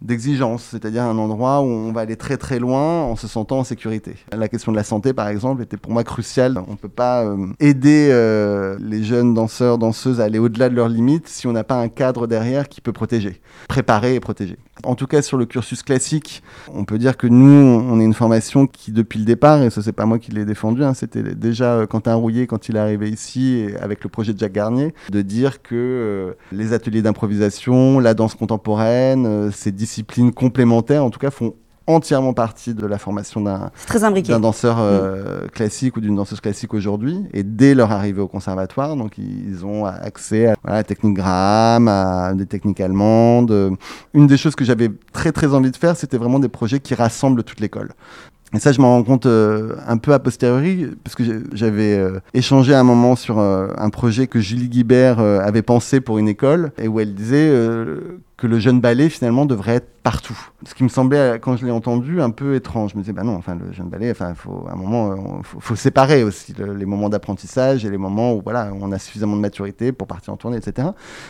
Speaker 2: d'exigence, c'est-à-dire un endroit où on va aller très très loin en se sentant en sécurité. La question de la santé, par exemple, était pour moi cruciale. On ne peut pas euh, aider euh, les jeunes danseurs, danseuses à aller au-delà de leurs limites si on n'a pas un cadre derrière qui peut protéger, préparer et protéger. En tout cas, sur le cursus classique, on peut dire que nous, on est une formation qui, depuis le départ, et ça c'est pas moi qui l'ai défendu, hein, c'était déjà euh, Quentin Rouillet quand il est arrivé ici, avec le projet de Jacques Garnier, de dire que euh, les ateliers d'improvisation, la danse contemporaine, euh, ces disciplines complémentaires, en tout cas, font entièrement partie de la formation d'un danseur euh, classique ou d'une danseuse classique aujourd'hui. Et dès leur arrivée au conservatoire, donc ils ont accès à voilà, la technique Graham, à des techniques allemandes. Euh, Une des choses que j'avais très très envie de faire, c'était vraiment des projets qui rassemblent toute l'école. Et ça, je m'en rends compte euh, un peu a posteriori, parce que j'avais euh, échangé un moment sur euh, un projet que Julie Guibert avait pensé pour une école, et où elle disait que le jeune ballet, finalement, devrait être partout. Ce qui me semblait, euh, quand je l'ai entendu, un peu étrange. Je me disais, bah non, enfin, le jeune ballet, enfin, faut, à un moment, il faut, faut séparer aussi le- les moments d'apprentissage et les moments où, voilà, on a suffisamment de maturité pour partir en tournée, etc.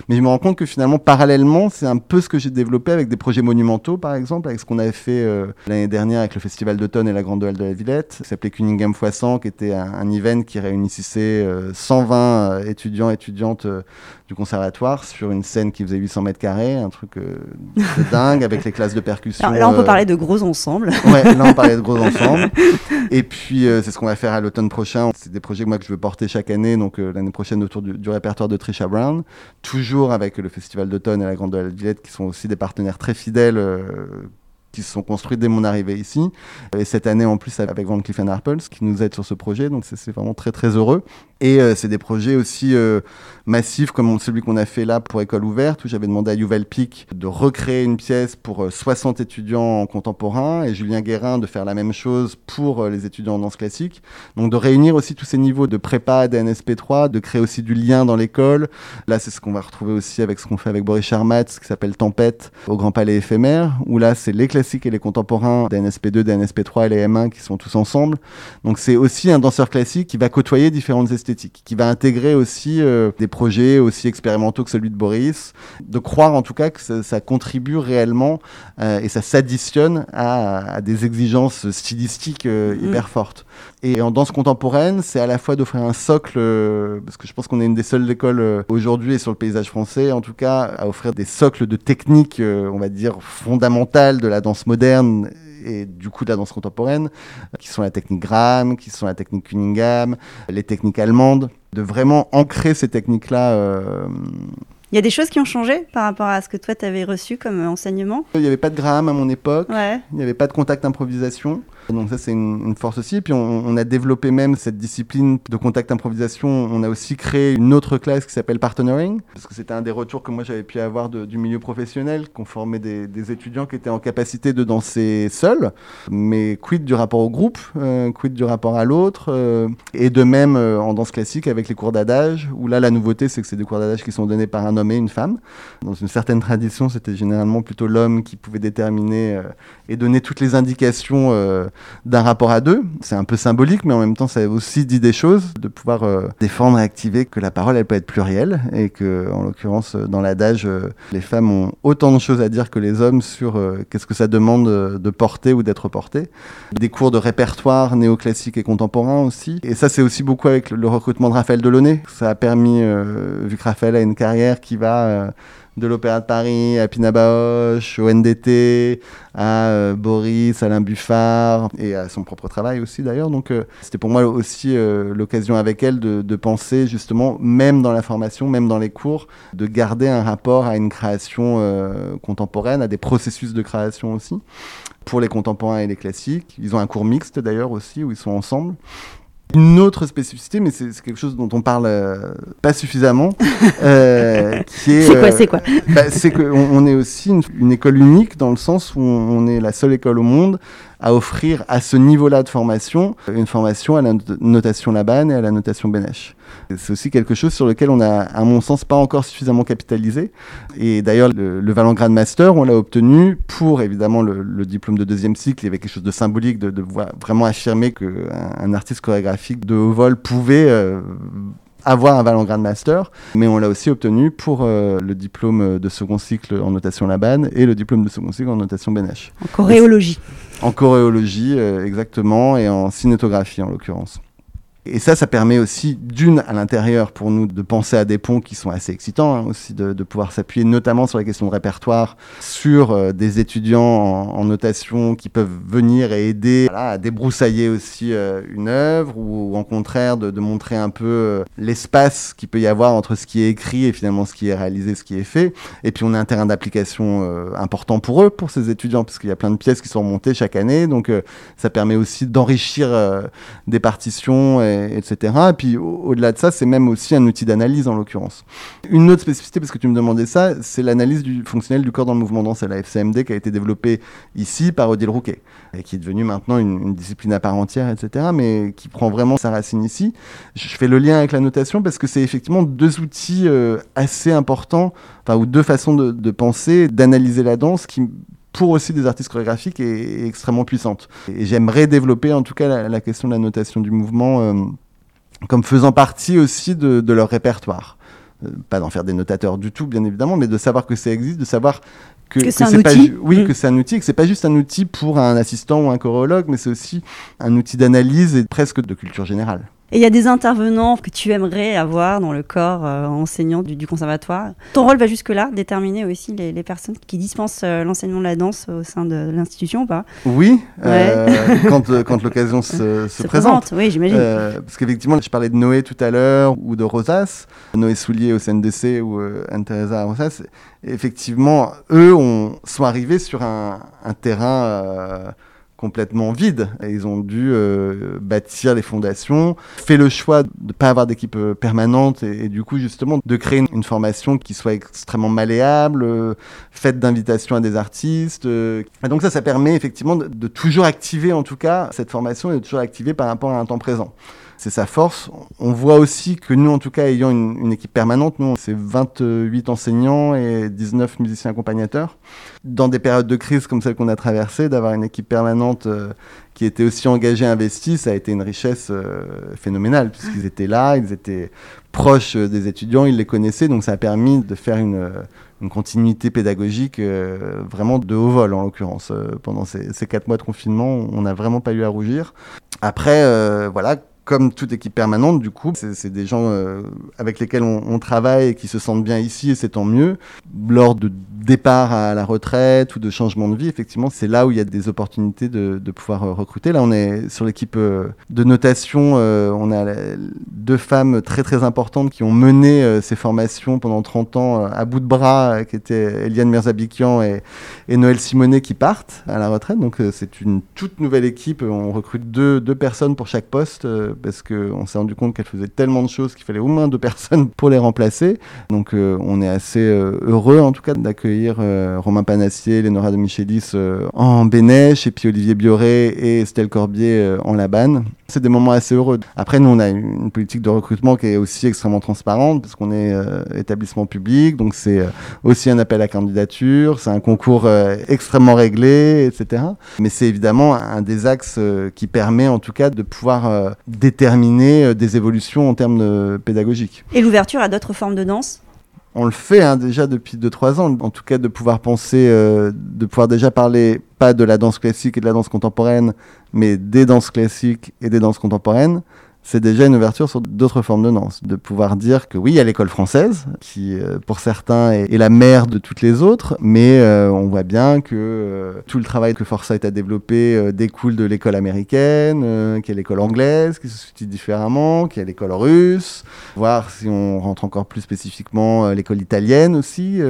Speaker 2: Mais je me rends compte que finalement, parallèlement, c'est un peu ce que j'ai développé avec des projets monumentaux, par exemple, avec ce qu'on avait fait euh, l'année dernière avec le Festival d'automne et la Grande Halle de la Villette, qui s'appelait Cunningham x 100, qui était un, un event qui réunissait euh, 120 euh, étudiants étudiantes euh, du conservatoire sur une scène qui faisait 800 mètres carrés, un truc euh, de dingue, avec avec les classes de percussion.
Speaker 1: Alors, là, on peut parler de gros ensembles.
Speaker 2: Ouais, là, on parlait de gros ensembles. Et puis, c'est ce qu'on va faire à l'automne prochain. C'est des projets que moi que je veux porter chaque année, donc l'année prochaine autour du, du, répertoire de Trisha Brown, toujours avec le Festival d'automne et la Grande de la Villette, qui sont aussi des partenaires très fidèles qui se sont construits dès mon arrivée ici. Et cette année en plus avec Van Cleef Arpels qui nous aide sur ce projet, donc c'est vraiment très très heureux. Et euh, c'est des projets aussi euh, massifs comme celui qu'on a fait là pour École ouverte, où j'avais demandé à Yuval Pic de recréer une pièce pour 60 euh, étudiants contemporains et Julien Guérin de faire la même chose pour les étudiants en danse classique. Donc de réunir aussi tous ces niveaux de prépa, d'NSP3, de créer aussi du lien dans l'école. Là, c'est ce qu'on va retrouver aussi avec ce qu'on fait avec Boris Charmatz, qui s'appelle Tempête au Grand Palais éphémère, où là, c'est les classiques et les contemporains d'NSP2, d'NSP3 et les M1 qui sont tous ensemble. Donc c'est aussi un danseur classique qui va côtoyer différentes esthétiques qui va intégrer aussi euh, des projets aussi expérimentaux que celui de Boris, de croire en tout cas que ça, contribue réellement euh, et ça s'additionne à, des exigences stylistiques euh, mm. hyper fortes. Et en danse contemporaine, c'est à la fois d'offrir un socle, parce que je pense qu'on est une des seules écoles aujourd'hui et sur le paysage français, en tout cas, à offrir des socles de techniques, on va dire, fondamentales de la danse moderne et du coup de la danse contemporaine, qui sont la technique Graham, qui sont la technique Cunningham, les techniques allemandes, de vraiment ancrer ces techniques-là. Euh,
Speaker 1: il y a des choses qui ont changé par rapport à ce que toi tu avais reçu comme enseignement?
Speaker 2: Il n'y avait pas de Graham à mon époque, il n'y avait pas de contact improvisation. Donc ça, c'est une, force aussi. Puis on, a développé même cette discipline de contact improvisation. On a aussi créé une autre classe qui s'appelle partnering, parce que c'était un des retours que moi j'avais pu avoir du milieu professionnel, qu'on formait des, étudiants qui étaient en capacité de danser seuls, mais quid du rapport au groupe, euh, quid du rapport à l'autre, euh, et de même euh, en danse classique avec les cours d'adage, où là la nouveauté c'est que c'est des cours d'adage qui sont donnés par un homme et une femme. Dans une certaine tradition, c'était généralement plutôt l'homme qui pouvait déterminer et donner toutes les indications d'un rapport à deux. C'est un peu symbolique, mais en même temps, ça aussi dit des choses, de pouvoir euh, défendre et activer que la parole, elle peut être plurielle, et que, en l'occurrence, dans l'adage, euh, les femmes ont autant de choses à dire que les hommes sur euh, qu'est-ce que ça demande de porter ou d'être porté. Des cours de répertoire néoclassique et contemporain aussi. Et ça, c'est aussi beaucoup avec le recrutement de Raphaël Delaunay. Ça a permis, vu que Raphaël a une carrière qui va de l'Opéra de Paris à Pina Bausch, au NDT, à euh, Boris, Alain Buffard et à son propre travail aussi d'ailleurs. Donc euh, c'était pour moi aussi euh, l'occasion avec elle de, de, penser justement, même dans la formation, même dans les cours, de garder un rapport à une création contemporaine, à des processus de création aussi pour les contemporains et les classiques. Ils ont un cours mixte d'ailleurs aussi où ils sont ensemble. Une autre spécificité, mais c'est quelque chose dont on parle euh, pas suffisamment,
Speaker 1: euh, C'est quoi, euh, c'est quoi
Speaker 2: bah, C'est qu'on on est aussi une, école unique dans le sens où on, est la seule école au monde à offrir à ce niveau-là de formation une formation à la notation Laban et à la notation Benesch. C'est aussi quelque chose sur lequel on a, à mon sens, pas encore suffisamment capitalisé. Et d'ailleurs, le, le Grade Master, on l'a obtenu pour évidemment le, diplôme de deuxième cycle. Il y avait quelque chose de symbolique de, de vraiment affirmer qu'un un artiste chorégraphique de haut vol pouvait euh, avoir un Valence Master, mais on l'a aussi obtenu pour euh, le diplôme de second cycle en notation Laban et le diplôme de second cycle en notation Benesch.
Speaker 1: En choréologie.
Speaker 2: En choréologie, euh, exactement, et en cinétographie en l'occurrence. Et ça, ça permet aussi, d'une, à l'intérieur, pour nous, de penser à des ponts qui sont assez excitants, hein, aussi de, pouvoir s'appuyer notamment sur la question de répertoire, sur euh, des étudiants en, notation qui peuvent venir et aider à débroussailler aussi euh, une œuvre, ou, au contraire de, de, montrer un peu euh, l'espace qu'il peut y avoir entre ce qui est écrit et finalement ce qui est réalisé, ce qui est fait. Et puis on a un terrain d'application important pour eux, pour ces étudiants, parce qu'il y a plein de pièces qui sont montées chaque année, donc ça permet aussi d'enrichir des partitions etc. Et puis au-delà de ça, c'est même aussi un outil d'analyse en l'occurrence. Une autre spécificité, parce que tu me demandais ça, c'est l'analyse du fonctionnel du corps dans le mouvement danse à la FCMD qui a été développée ici par Odile Rouquet et qui est devenue maintenant une, discipline à part entière, etc. Mais qui prend vraiment sa racine ici. Je fais le lien avec la notation parce que c'est effectivement deux outils euh, assez importants, enfin ou deux façons de, de penser, d'analyser la danse qui pour aussi des artistes chorégraphiques est, extrêmement puissante. Et j'aimerais développer en tout cas la, question de la notation du mouvement euh, comme faisant partie aussi de, leur répertoire. Euh, pas d'en faire des notateurs du tout, bien évidemment, mais de savoir que ça existe, de savoir que,
Speaker 1: c'est un outil.
Speaker 2: oui, mm. que c'est un outil, que c'est pas juste un outil pour un assistant ou un choréologue, mais c'est aussi un outil d'analyse et presque de culture générale.
Speaker 1: Et il y a des intervenants que tu aimerais avoir dans le corps euh, enseignant du, conservatoire. Ton rôle va jusque-là, déterminer aussi les, personnes qui dispensent euh, l'enseignement de la danse au sein de, l'institution ou pas?
Speaker 2: Oui, euh, quand, quand l'occasion se, se, présente.
Speaker 1: Oui, j'imagine.
Speaker 2: parce qu'effectivement, je parlais de Noé tout à l'heure ou de Rosas, Noé Soulier au CNDC ou Anne-Theresa Rosas. Effectivement, eux ont, sont arrivés sur un, un terrain complètement vide. Ils ont dû euh, bâtir les fondations, fait le choix de ne pas avoir d'équipe euh, permanente et, du coup justement de créer une, formation qui soit extrêmement malléable, euh, faite d'invitations à des artistes. Et donc ça, ça permet effectivement de, de, toujours activer en tout cas cette formation et de toujours activer par rapport à un temps présent c'est sa force. On voit aussi que nous, en tout cas, ayant une, équipe permanente, nous, c'est 28 enseignants et 19 musiciens accompagnateurs. Dans des périodes de crise comme celle qu'on a traversée, d'avoir une équipe permanente euh, qui était aussi engagée, investie, ça a été une richesse euh, phénoménale, puisqu'ils étaient là, ils étaient proches euh, des étudiants, ils les connaissaient, donc ça a permis de faire une continuité pédagogique vraiment de haut vol en l'occurrence. pendant ces, ces, quatre mois de confinement, on n'a vraiment pas eu à rougir. Après, voilà, comme toute équipe permanente, du coup, c'est des gens euh, avec lesquels on, travaille et qui se sentent bien ici, et c'est tant mieux. Lors de départ à la retraite ou de changement de vie, effectivement, c'est là où il y a des opportunités de, pouvoir euh, recruter. Là, on est sur l'équipe euh, de notation, on a deux femmes très très importantes qui ont mené ces formations pendant 30 ans à bout de bras, qui étaient Eliane Mirzabikian et, Noël Simonet qui partent à la retraite. Donc c'est une toute nouvelle équipe. On recrute deux personnes pour chaque poste parce qu'on s'est rendu compte qu'elles faisaient tellement de choses qu'il fallait au moins deux personnes pour les remplacer. Donc on est assez heureux en tout cas d'accueillir euh, Romain Panassier, Lénora de Michelis euh, en Bénèche, et puis Olivier Bioré et Estelle Corbier euh, en Labanne. C'est des moments assez heureux. Après, nous, on a une politique de recrutement qui est aussi extrêmement transparente, parce qu'on est établissement public, donc c'est aussi un appel à candidature, c'est un concours extrêmement réglé, etc. Mais c'est évidemment un des axes qui permet, en tout cas, de pouvoir déterminer des évolutions en termes pédagogiques.
Speaker 1: Et l'ouverture à d'autres formes de danse?
Speaker 2: On le fait hein, déjà depuis 2-3 ans, en tout cas de pouvoir penser, euh, de pouvoir déjà parler pas de la danse classique et de la danse contemporaine, mais des danses classiques et des danses contemporaines c'est déjà une ouverture sur d'autres formes de danse. De pouvoir dire que oui, il y a l'école française, qui euh, pour certains est, la mère de toutes les autres, mais euh, on voit bien que euh, tout le travail que Forsyth a développé découle de l'école américaine, qu'il y a l'école anglaise qui se situe différemment, qu'il y a l'école russe, voir si on rentre encore plus spécifiquement l'école italienne aussi,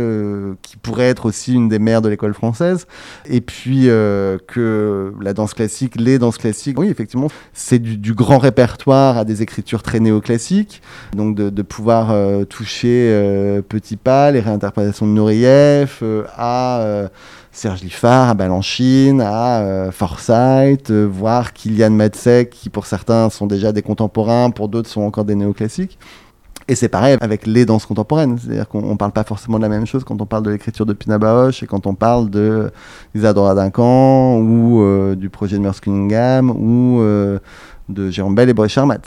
Speaker 2: qui pourrait être aussi une des mères de l'école française, et puis que la danse classique, les danses classiques, oui, effectivement, c'est du grand répertoire à des écritures très néoclassiques, donc de, pouvoir euh, toucher euh, Petit Pas, les réinterprétations de Nureyev, euh, à Serge Liffard, à Balanchine, à Forsyth, voir Kylian Matzek, qui pour certains sont déjà des contemporains, pour d'autres sont encore des néoclassiques. Et c'est pareil avec les danses contemporaines, c'est-à-dire qu'on ne parle pas forcément de la même chose quand on parle de l'écriture de Pina Bausch et quand on parle de Isadora Duncan ou du projet de Merce Cunningham ou de Jérôme Bell et Boris Charmat.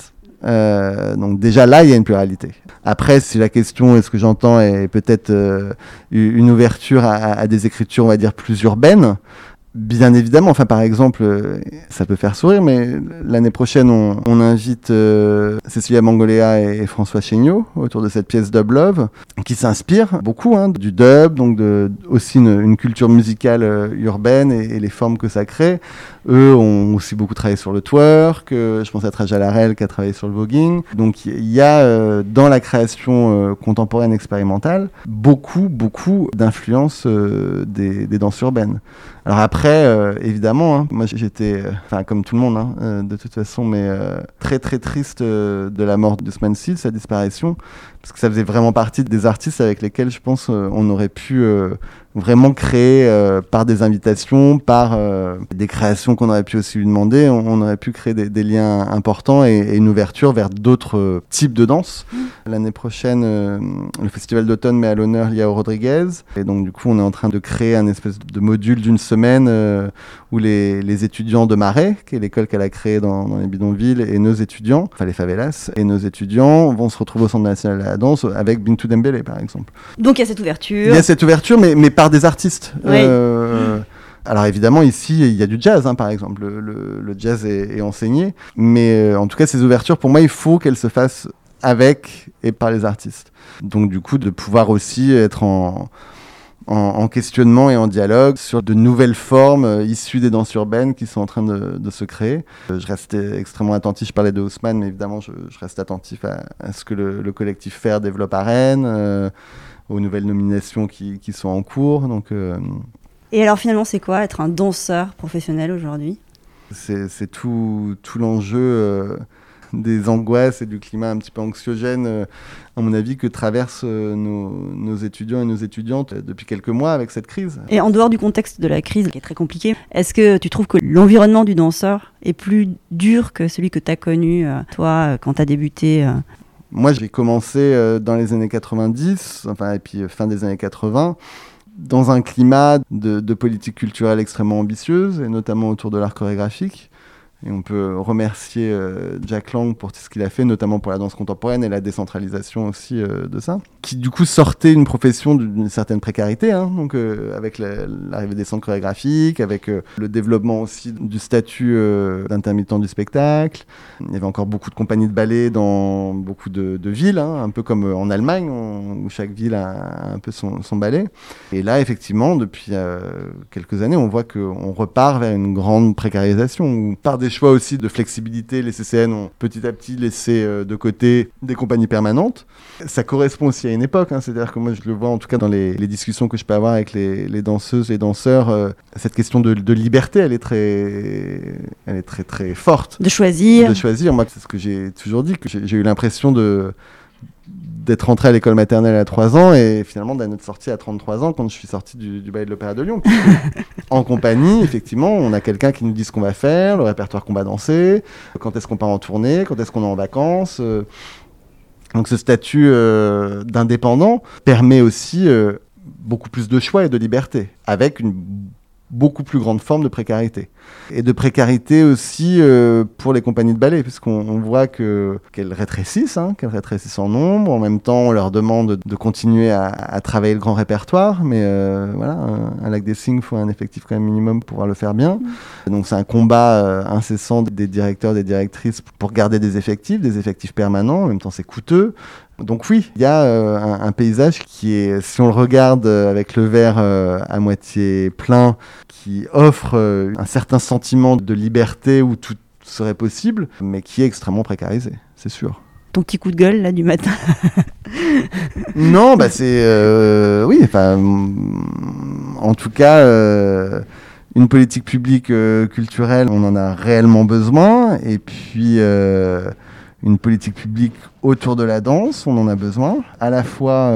Speaker 2: Euh, donc déjà là, il y a une pluralité. Après, si la question, est-ce que j'entends, est peut-être euh, une ouverture à, à, des écritures, on va dire, plus urbaines, Bien évidemment, enfin par exemple, euh, ça peut faire sourire, mais l'année prochaine, on, on invite euh, Cécilia Mangoléa et, François Chéniaud autour de cette pièce Dub Love, qui s'inspire beaucoup hein, du dub, donc de, aussi une, une culture musicale euh, urbaine et, les formes que ça crée. Eux ont aussi beaucoup travaillé sur le twerk, je pense à Traja Larel qui a travaillé sur le voguing. Donc il y a dans la création contemporaine expérimentale beaucoup, beaucoup d'influence des, des danses urbaines. Alors après, euh, évidemment, hein, moi j'étais, euh, enfin comme tout le monde, hein, euh, de toute façon, mais très très triste de la mort de Seed, sa disparition, parce que ça faisait vraiment partie des artistes avec lesquels je pense on aurait pu vraiment créé euh, par des invitations, par euh, des créations qu'on aurait pu aussi lui demander. On, aurait pu créer des, des liens importants et, et, une ouverture vers d'autres euh, types de danse. Mmh. L'année prochaine, le festival d'automne met à l'honneur Liao Rodriguez. Et donc, du coup, on est en train de créer un espèce de module d'une semaine où les, les, étudiants de Marais, qui est l'école qu'elle a créée dans, dans, les bidonvilles, et nos étudiants, enfin les favelas, et nos étudiants vont se retrouver au Centre national de la danse avec Bintou Dembélé, par exemple.
Speaker 1: Donc, il y a cette ouverture.
Speaker 2: Il y a cette ouverture, mais, mais pas des artistes. Euh, Alors évidemment, ici, il y a du jazz, hein, par exemple. Le, le- le jazz est, est enseigné. Mais euh, en tout cas, ces ouvertures, pour moi, il faut qu'elles se fassent avec et par les artistes. Donc du coup, de pouvoir aussi être en, en, en questionnement et en dialogue sur de nouvelles formes euh, issues des danses urbaines qui sont en train de, de se créer. Euh, je reste extrêmement attentif, je parlais de Haussmann, mais évidemment, je, je reste attentif à, à ce que le, le collectif Faire développe à Rennes, euh, aux nouvelles nominations qui, qui sont en cours. Donc euh,
Speaker 1: Et alors finalement, c'est quoi être un danseur professionnel aujourd'hui?
Speaker 2: c'est c'est tout, tout l'enjeu euh, des angoisses et du climat un petit peu anxiogène, euh, à mon avis, que traversent euh, nos, nos étudiants et nos étudiantes depuis quelques mois avec cette crise.
Speaker 1: Et en dehors du contexte de la crise qui est très compliqué, est-ce que tu trouves que l'environnement du danseur est plus dur que celui que tu as connu, euh, toi, quand tu as débuté
Speaker 2: Moi, j'ai commencé dans les années 90, enfin, et puis fin des années 80, dans un climat de, de politique culturelle extrêmement ambitieuse, et notamment autour de l'art chorégraphique. Et on peut remercier euh, Jack Lang pour tout ce qu'il a fait, notamment pour la danse contemporaine et la décentralisation aussi euh, de ça. Qui du coup sortait une profession d'une certaine précarité, hein, donc euh, avec la- l'arrivée des centres chorégraphiques, avec le développement aussi du statut d'intermittent du spectacle. Il y avait encore beaucoup de compagnies de ballet dans beaucoup de, villes, hein, un peu comme en Allemagne, où chaque ville a un peu son, ballet. Et là, effectivement, depuis quelques années, on voit qu'on repart vers une grande précarisation, où par des choix aussi de flexibilité, les CCN ont petit à petit laissé euh, de côté des compagnies permanentes. Ça correspond aussi à une époque, hein, c'est-à-dire que moi je le vois en tout cas dans les, les discussions que je peux avoir avec les, les danseuses, les danseurs, euh, cette question de, de liberté, elle est très, elle est très très forte
Speaker 1: De choisir
Speaker 2: de choisir. Moi, c'est ce que j'ai toujours dit, que j'ai eu l'impression de d'être rentré à l'école maternelle à 3 ans et finalement d'être sorti à 33 ans quand je suis sorti du, du ballet de l'Opéra de Lyon. en compagnie, effectivement, on a quelqu'un qui nous dit ce qu'on va faire, le répertoire qu'on va danser, quand est-ce qu'on part en tournée, quand est-ce qu'on est en vacances. euh. Donc ce statut euh, d'indépendant permet aussi euh, beaucoup plus de choix et de liberté, avec une beaucoup plus grande forme de précarité. Et de précarité aussi euh, pour les compagnies de ballet, puisqu'on on voit que qu'elles rétrécissent, hein, qu'elles rétrécissent en nombre. En même temps, on leur demande de continuer à, à travailler le grand répertoire, mais euh, voilà, un, un lac des signes, il faut un effectif quand même minimum pour pouvoir le faire bien. Donc c'est un combat euh, incessant des directeurs, des directrices pour garder des effectifs, des effectifs permanents. En même temps, c'est coûteux. Donc oui, il y a euh, un, un paysage qui est, si on le regarde euh, avec le verre euh, à moitié plein, qui offre un certain sentiment de liberté où tout serait possible, mais qui est extrêmement précarisé, c'est sûr.
Speaker 1: ton petit coup de gueule là du matin.
Speaker 2: non, bah c'est euh, oui, enfin, mm, en tout cas, euh, une politique publique euh, culturelle, on en a réellement besoin, et puis une politique publique autour de la danse, on en a besoin, à la fois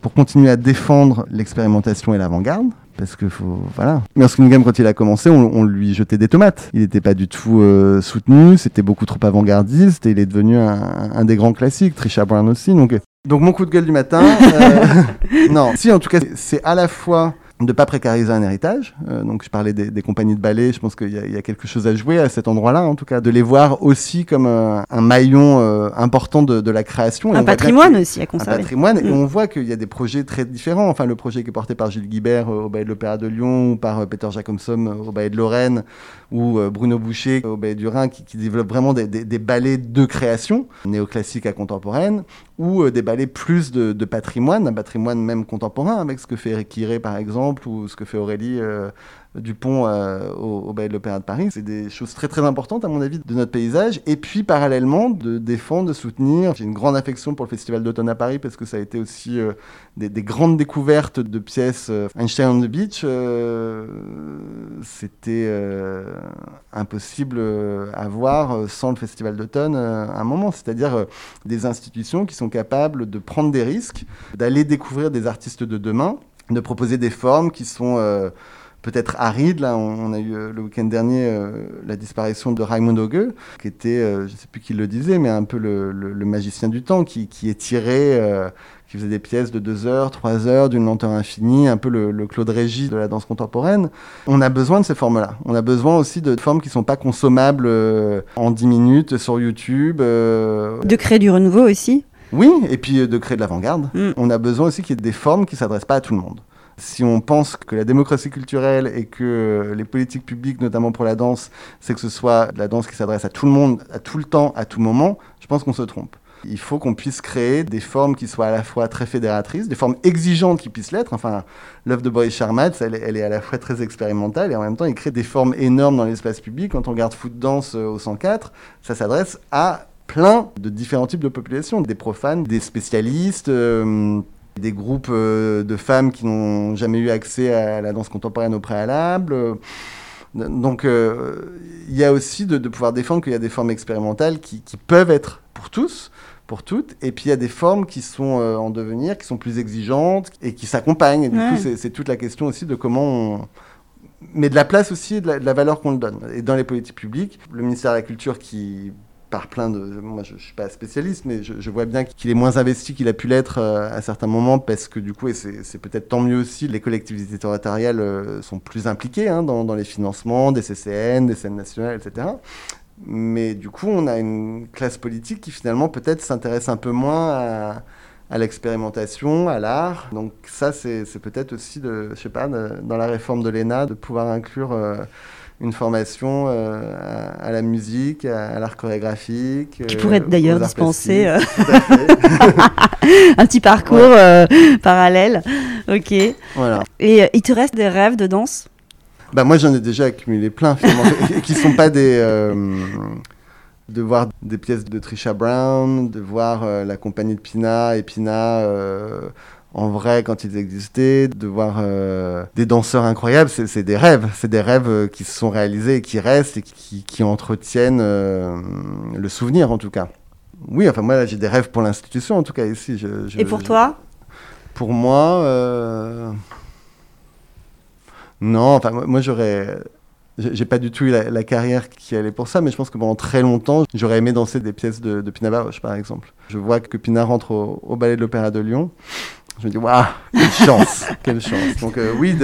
Speaker 2: pour continuer à défendre l'expérimentation et l'avant-garde. Parce que faut, voilà. Mersk Ingham, quand il a commencé, on, on lui jetait des tomates. Il n'était pas du tout euh, soutenu, c'était beaucoup trop avant-gardiste, et il est devenu un, un des grands classiques. Trisha Brown aussi. Donc, donc mon coup de gueule du matin. euh, non, si en tout cas, c'est à la fois de ne pas précariser un héritage. Euh, donc je parlais des, des compagnies de ballet, je pense qu'il y, a- il y a quelque chose à jouer à cet endroit-là, en tout cas, de les voir aussi comme un, un maillon euh, important de, de la création. Et
Speaker 1: un patrimoine
Speaker 2: que-
Speaker 1: aussi à
Speaker 2: un
Speaker 1: conserver.
Speaker 2: patrimoine, et
Speaker 1: Mm.
Speaker 2: on voit qu'il y a des projets très différents. Enfin, le projet qui est porté par Gilles Guibert euh, au Ballet de l'Opéra de Lyon, ou par euh, Peter Jacobson euh, au Ballet de Lorraine, ou euh, Bruno Boucher au Ballet du Rhin, qui, qui développent vraiment des, des- des ballets de création, néoclassique à contemporaine, ou euh, des ballets plus de, patrimoine, un patrimoine même contemporain, avec ce que fait Eric Hiré, par exemple, ou ce que fait Aurélie euh, Dupont euh, au, au de l'Opéra de Paris. C'est des choses très très importantes, à mon avis, de notre paysage. Et puis, parallèlement, de défendre, de soutenir. J'ai une grande affection pour le Festival d'automne à Paris, parce que ça a été aussi euh, des, des grandes découvertes de pièces. euh, Einstein on the Beach, c'était impossible à voir sans le Festival d'automne à un moment. C'est-à-dire des institutions qui sont capables de prendre des risques, d'aller découvrir des artistes de demain, de proposer des formes qui sont peut-être arides. Là, on, on a eu euh, le week-end dernier euh, la disparition de Raimund Auge, qui était, euh, je ne sais plus qui le disait, mais un peu le, le- le magicien du temps, qui, qui est tiré, euh, qui faisait des pièces de 2 heures, 3 heures, d'une lenteur infinie, un peu le, le Claude Régis de la danse contemporaine. On a besoin de ces formes-là. On a besoin aussi de formes qui ne sont pas consommables en 10 minutes sur YouTube.
Speaker 1: De créer du renouveau aussi.
Speaker 2: oui, et puis de créer de l'avant-garde.
Speaker 1: Mm.
Speaker 2: On a besoin aussi qu'il y ait des formes qui ne s'adressent pas à tout le monde. Si on pense que la démocratie culturelle et que les politiques publiques, notamment pour la danse, c'est que ce soit la danse qui s'adresse à tout le monde, à tout le temps, à tout moment, je pense qu'on se trompe. Il faut qu'on puisse créer des formes qui soient à la fois très fédératrices, des formes exigeantes qui puissent l'être. Enfin, l'œuvre de Boris Charmatz, elle, est à la fois très expérimentale et en même temps, il crée des formes énormes dans l'espace public. Quand on regarde Foot Danse euh, au 104, ça s'adresse à plein de différents types de populations, des profanes, des spécialistes. Euh, des groupes euh, de femmes qui n'ont jamais eu accès à la danse contemporaine au préalable. Donc, il y a aussi de, pouvoir défendre qu'il y a des formes expérimentales qui, qui, peuvent être pour tous, pour toutes. Et puis il y a des formes qui sont euh, en devenir, qui sont plus exigeantes et qui s'accompagnent. Et du coup, c'est toute la question aussi de comment on mais de la place aussi de la, valeur qu'on le donne. Et dans les politiques publiques, le ministère de la Culture qui par plein de... Moi, je ne suis pas spécialiste, mais je, vois bien qu'il est moins investi qu'il a pu l'être euh, à certains moments, parce que du coup, et c'est peut-être tant mieux aussi, les collectivités territoriales euh, sont plus impliquées hein, dans, les financements des CCN, des scènes nationales, etc. Mais du coup, on a une classe politique qui finalement peut-être s'intéresse un peu moins à, l'expérimentation, à l'art. Donc ça, c'est peut-être aussi, de, je sais pas, dans la réforme de l'ENA, de pouvoir inclure euh, une formation euh, à, la musique, à, l'art chorégraphique.
Speaker 1: Qui pourrait d'ailleurs euh, dispenser un petit parcours parallèle. Ok.
Speaker 2: Voilà.
Speaker 1: Et il te reste des rêves de danse?
Speaker 2: Bah moi j'en ai déjà accumulé plein finalement, qui sont pas des euh, de voir des pièces de Trisha Brown, de voir euh, la compagnie de Pina et Pina euh, en vrai quand ils existaient, de voir des danseurs incroyables, c'est des rêves, c'est des rêves qui se sont réalisés et qui restent et qui, qui entretiennent le souvenir en tout cas. Oui, enfin moi j'ai des rêves pour l'institution en tout cas ici. Je,
Speaker 1: et pour toi?
Speaker 2: Pour moi non, enfin, moi, j'aurais. J'ai pas du tout eu la, carrière qui allait pour ça, mais je pense que pendant très longtemps, j'aurais aimé danser des pièces de, Pina Bausch, par exemple. Je vois que Pina rentre au, ballet de l'Opéra de Lyon. Je me dis, waouh, quelle chance, quelle chance. Donc, euh, oui,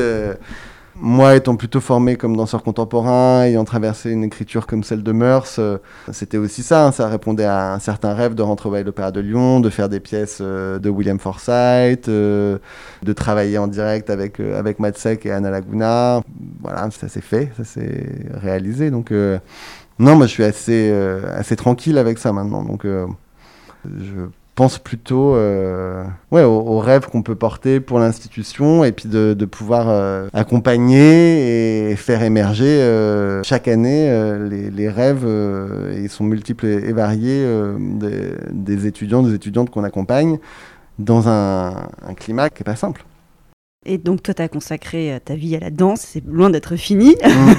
Speaker 2: moi, étant plutôt formé comme danseur contemporain, ayant traversé une écriture comme celle de Meurs, euh, c'était aussi ça. Hein. ça répondait à un certain rêve de rentrer au l'Opéra de Lyon, de faire des pièces euh, de William Forsythe, de travailler en direct avec, avec Matsek et Anna Laguna. Voilà, ça s'est fait, ça s'est réalisé. Donc, non, moi, je suis assez, assez tranquille avec ça maintenant. Donc, je pense plutôt euh, ouais, aux, rêves qu'on peut porter pour l'institution et puis de, de pouvoir euh, accompagner et faire émerger euh, chaque année les, les, rêves, ils sont multiples et, variés, des, des, étudiants, des étudiantes qu'on accompagne dans un, un climat qui n'est pas simple.
Speaker 1: Et donc toi, tu as consacré ta vie à la danse, c'est loin d'être fini. Mmh.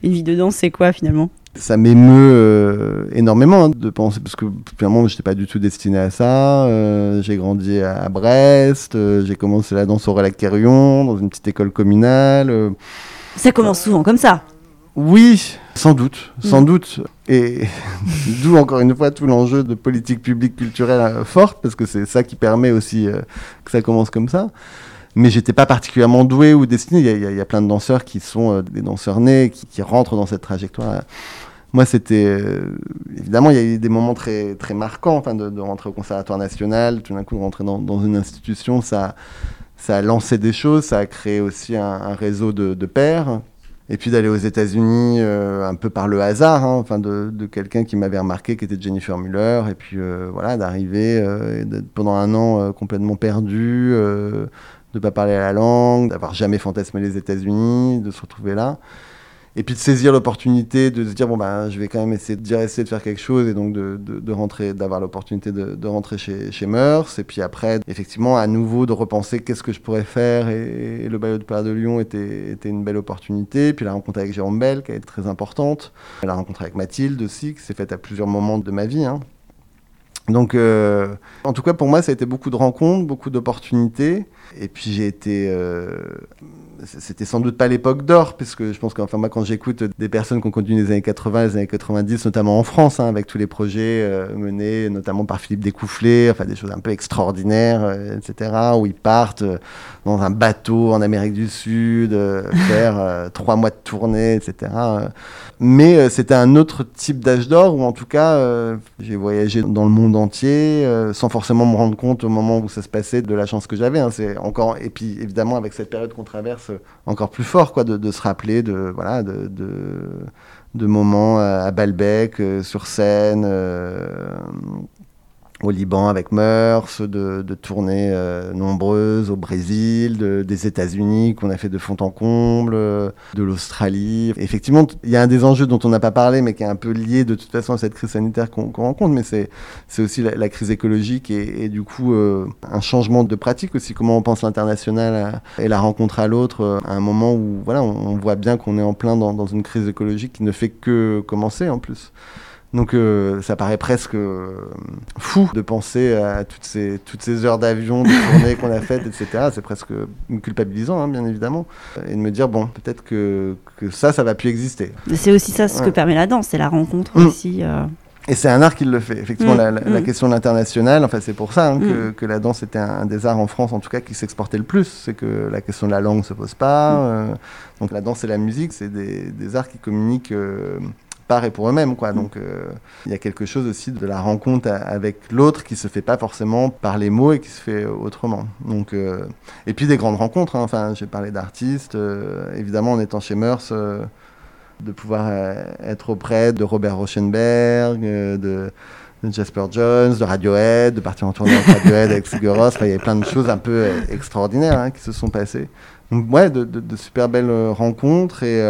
Speaker 1: Une vie de danse, c'est quoi finalement?
Speaker 2: Ça m'émeut euh, énormément hein, de penser, parce que finalement, je n'étais pas du tout destiné à ça. Euh, j'ai grandi à, Brest, euh, j'ai commencé la danse au Relac Quérion, dans une petite école communale.
Speaker 1: Ça commence souvent comme ça
Speaker 2: Oui, sans doute, sans mm. doute. Et d'où encore une fois tout l'enjeu de politique publique culturelle forte, parce que c'est ça qui permet aussi que ça commence comme ça mais j'étais pas particulièrement doué ou destiné. Il y, a, plein de danseurs qui sont des danseurs nés, qui, qui, rentrent dans cette trajectoire moi, c'était euh, évidemment, il y a eu des moments très très marquants, enfin, de, rentrer au Conservatoire national, tout d'un coup de rentrer dans, une institution, ça ça a lancé des choses, ça a créé aussi un, réseau de, de, pairs. Et puis d'aller aux États-Unis euh, un peu par le hasard, hein, enfin de, de quelqu'un qui m'avait remarqué, qui était Jennifer Muller, et puis euh, voilà, d'arriver pendant un an complètement perdu, de ne pas parler la langue, d'avoir jamais fantasmé les États-Unis, de se retrouver là et puis de saisir l'opportunité de se dire bon ben je vais quand même essayer de essayer de faire quelque chose et donc de, rentrer d'avoir l'opportunité de, rentrer chez, chez Meurs et puis après effectivement à nouveau de repenser qu'est-ce que je pourrais faire et, le Ballet de Père de Lyon était, était une belle opportunité puis la rencontre avec Jérôme Bell qui a été très importante la rencontre avec Mathilde aussi qui s'est faite à plusieurs moments de ma vie hein. Donc, euh, en tout cas, pour moi, ça a été beaucoup de rencontres, beaucoup d'opportunités. Et puis, j'ai été euh, c'était sans doute pas l'époque d'or, puisque je pense qu'enfin moi quand j'écoute des personnes qui ont conduit les années 80, les années 90, notamment en France, hein, avec tous les projets euh, menés notamment par Philippe Découfflé, enfin des choses un peu extraordinaires, euh, etc., où ils partent euh, dans un bateau en Amérique du Sud, faire trois mois de tournée, etc. Mais c'était un autre type d'âge d'or, où en tout cas j'ai voyagé dans le monde entier, sans forcément me rendre compte au moment où ça se passait de la chance que j'avais. Hein, c'est encore et puis évidemment avec cette période qu'on traverse encore plus fort, quoi, de, se rappeler de voilà de, de, moments à Balbec, euh, sur scène, euh, au Liban avec Meurs, de, tournées euh, nombreuses au Brésil, des États-Unis qu'on a fait de fond en comble, euh, de l'Australie. Effectivement, il y a un des enjeux dont on n'a pas parlé, mais qui est un peu lié de toute façon à cette crise sanitaire qu'on rencontre, mais c'est aussi la, crise écologique et, du coup euh, un changement de pratique aussi, comment on pense l'international et la rencontre à l'autre à un moment où voilà, on, voit bien qu'on est en plein dans une crise écologique qui ne fait que commencer en plus. Donc euh, ça paraît presque euh, fou de penser à toutes ces, toutes ces heures d'avion, de tournées qu'on a faites, etc. C'est presque culpabilisant, hein, bien évidemment. Et de me dire, bon, peut-être que, que, ça, ça va plus exister.
Speaker 1: C'est aussi ça ce que permet la danse, c'est la rencontre mm. aussi. Euh.
Speaker 2: Et c'est un art qui le fait. Effectivement, mm. la, mm. question de l'international, enfin, c'est pour ça hein, que, que, la danse était un, des arts en France, en tout cas, qui s'exportait le plus. C'est que la question de la langue ne se pose pas. donc la danse et la musique, c'est des, des, arts qui communiquent par et pour eux-mêmes. Quoi. Donc euh, il y a quelque chose aussi de la rencontre avec l'autre qui se fait pas forcément par les mots et qui se fait autrement. Donc, euh, et puis des grandes rencontres. Hein. Enfin, j'ai parlé d'artistes. Euh, évidemment, en étant chez Meurs, de pouvoir être auprès de Robert Rauschenberg, de Jasper Jones, de Radiohead, de partir en tournée avec Radiohead, avec Sigur il y a plein de choses un peu extraordinaires hein, qui se sont passées. Donc, ouais, de super belles rencontres et,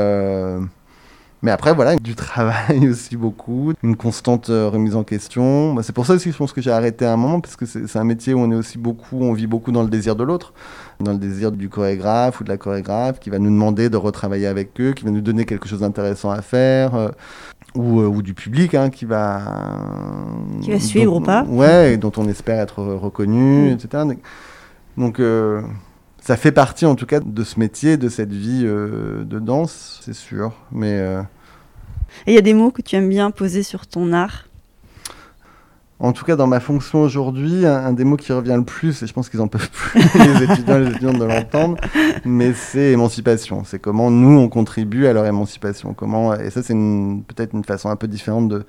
Speaker 2: mais après, voilà, du travail aussi beaucoup, une constante euh, remise en question. c'est pour ça aussi que je pense que j'ai arrêté à un moment, parce que c'est un métier où on est aussi beaucoup, on vit beaucoup dans le désir de l'autre, dans le désir du chorégraphe ou de la chorégraphe, qui va nous demander de retravailler avec eux, qui va nous donner quelque chose d'intéressant à faire. Euh, ou, euh, ou, du public hein, qui va
Speaker 1: qui va suivre ou pas
Speaker 2: ouais dont on espère être reconnu etc donc ça fait partie en tout cas de ce métier, de cette vie euh, de danse, c'est sûr. Mais euh,
Speaker 1: et il y a des mots que tu aimes bien poser sur ton art?
Speaker 2: En tout cas, dans ma fonction aujourd'hui, un, des mots qui revient le plus, et je pense qu'ils en peuvent plus, les étudiants et les étudiantes de l'entendre, mais c'est émancipation. C'est comment nous, on contribue à leur émancipation. Comment, et ça, c'est peut-être une façon un peu différente de,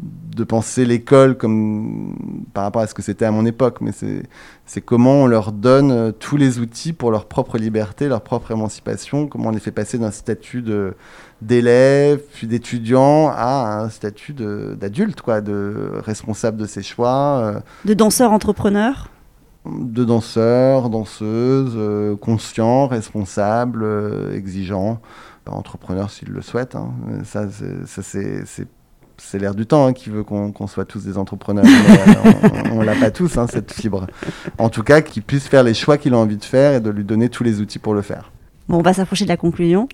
Speaker 2: de penser l'école comme par rapport à ce que c'était à mon époque, mais c'est comment on leur donne euh, tous les outils pour leur propre liberté, leur propre émancipation, comment on les fait passer d'un statut d'élève, puis d'étudiant, à un statut d'adulte, quoi, de responsable de ses choix.
Speaker 1: Euh. De danseur entrepreneur
Speaker 2: De danseur, danseuse, euh, conscient, responsable, exigeant, entrepreneur s'il le souhaite. Hein. Ça, c'est c'est l'air du temps hein, qui veut qu'on soit tous des entrepreneurs. on, l'a pas tous, hein, cette fibre. En tout cas, qu'il puisse faire les choix qu'il a envie de faire et de lui donner tous les outils pour le faire.
Speaker 1: Bon, on va s'approcher de la conclusion.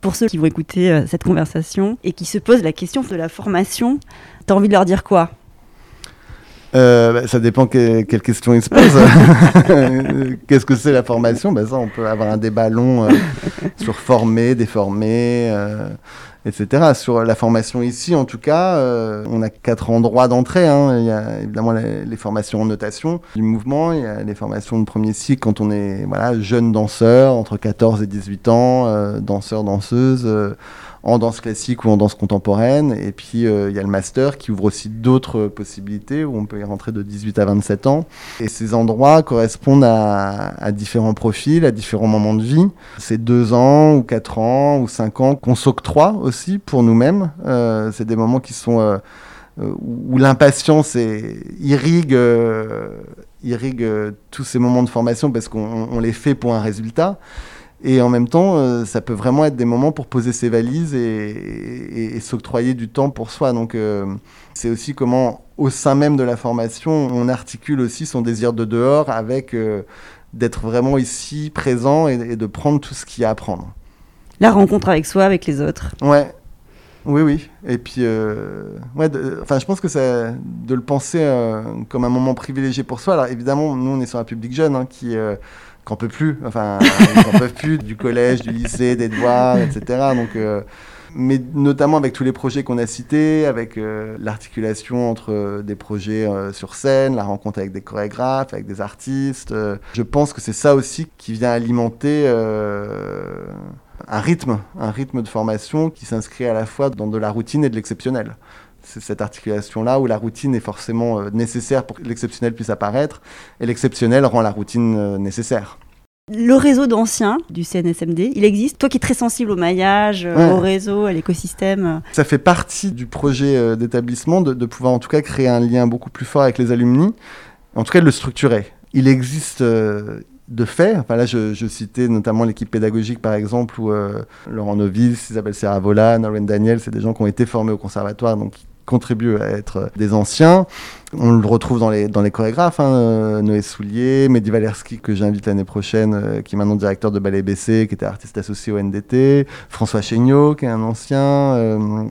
Speaker 1: Pour ceux qui vont écouter euh, cette conversation et qui se posent la question de la formation, tu as envie de leur dire quoi?
Speaker 2: Euh, bah, ça dépend quelle question ils se posent. Qu'est-ce que c'est la formation? Bah, Ça, on peut avoir un débat long euh, sur former, déformer etc. Sur la formation ici, en tout cas, euh, on a quatre endroits d'entrée. Hein. Il y a évidemment les, formations en notation du mouvement, il y a les formations de premier cycle quand on est voilà, jeune danseur, entre 14 et 18 ans, euh, danseur, danseuse. Euh, en danse classique ou en danse contemporaine. Et puis, euh, il y a le master qui ouvre aussi d'autres possibilités où on peut y rentrer de 18 à 27 ans. Et ces endroits correspondent à, différents profils, à différents moments de vie. C'est deux ans ou quatre ans ou cinq ans qu'on s'octroie aussi pour nous-mêmes. Euh, c'est des moments qui sont... Euh, où l'impatience irrigue, irrigue tous ces moments de formation parce qu'on les fait pour un résultat. Et en même temps, euh, ça peut vraiment être des moments pour poser ses valises et, s'octroyer du temps pour soi. Donc, euh, c'est aussi comment, au sein même de la formation, on articule aussi son désir de dehors avec euh, d'être vraiment ici, présent et, de prendre tout ce qu'il y a à prendre.
Speaker 1: La rencontre avec soi, avec les autres.
Speaker 2: Ouais. Oui, oui. Et puis, ouais, enfin, je pense que c'est de le penser comme un moment privilégié pour soi. Alors, évidemment, nous, on est sur un public jeune hein, qui qu'on peut plus. Enfin, on peut plus du collège, du lycée, des devoirs, etc. Donc, euh, mais notamment avec tous les projets qu'on a cités, avec euh, l'articulation entre euh, des projets sur scène, la rencontre avec des chorégraphes, avec des artistes. je pense que c'est ça aussi qui vient alimenter un rythme, un rythme de formation qui s'inscrit à la fois dans de la routine et de l'exceptionnel. C'est cette articulation-là où la routine est forcément euh, nécessaire pour que l'exceptionnel puisse apparaître, et l'exceptionnel rend la routine euh, nécessaire.
Speaker 1: Le réseau d'anciens du CNSMD, il existe. Toi qui es très sensible au maillage, euh, au réseau, à l'écosystème.
Speaker 2: Ça fait partie du projet d'établissement de, de, pouvoir en tout cas créer un lien beaucoup plus fort avec les alumni, en tout cas de le structurer. Il existe de fait. Enfin là, je, citais notamment l'équipe pédagogique, par exemple, où Laurent Novice, Isabelle Serravola, Noreen Daniel, c'est des gens qui ont été formés au conservatoire, donc contribuent à être des anciens. On le retrouve dans les, dans les chorégraphes, hein, euh, Noé Soulier, Mehdi Valerski, que j'invite l'année prochaine, euh, qui est maintenant directeur de Ballet BC, qui était artiste associé au NDT, François Chéniaud, qui est un ancien, euh,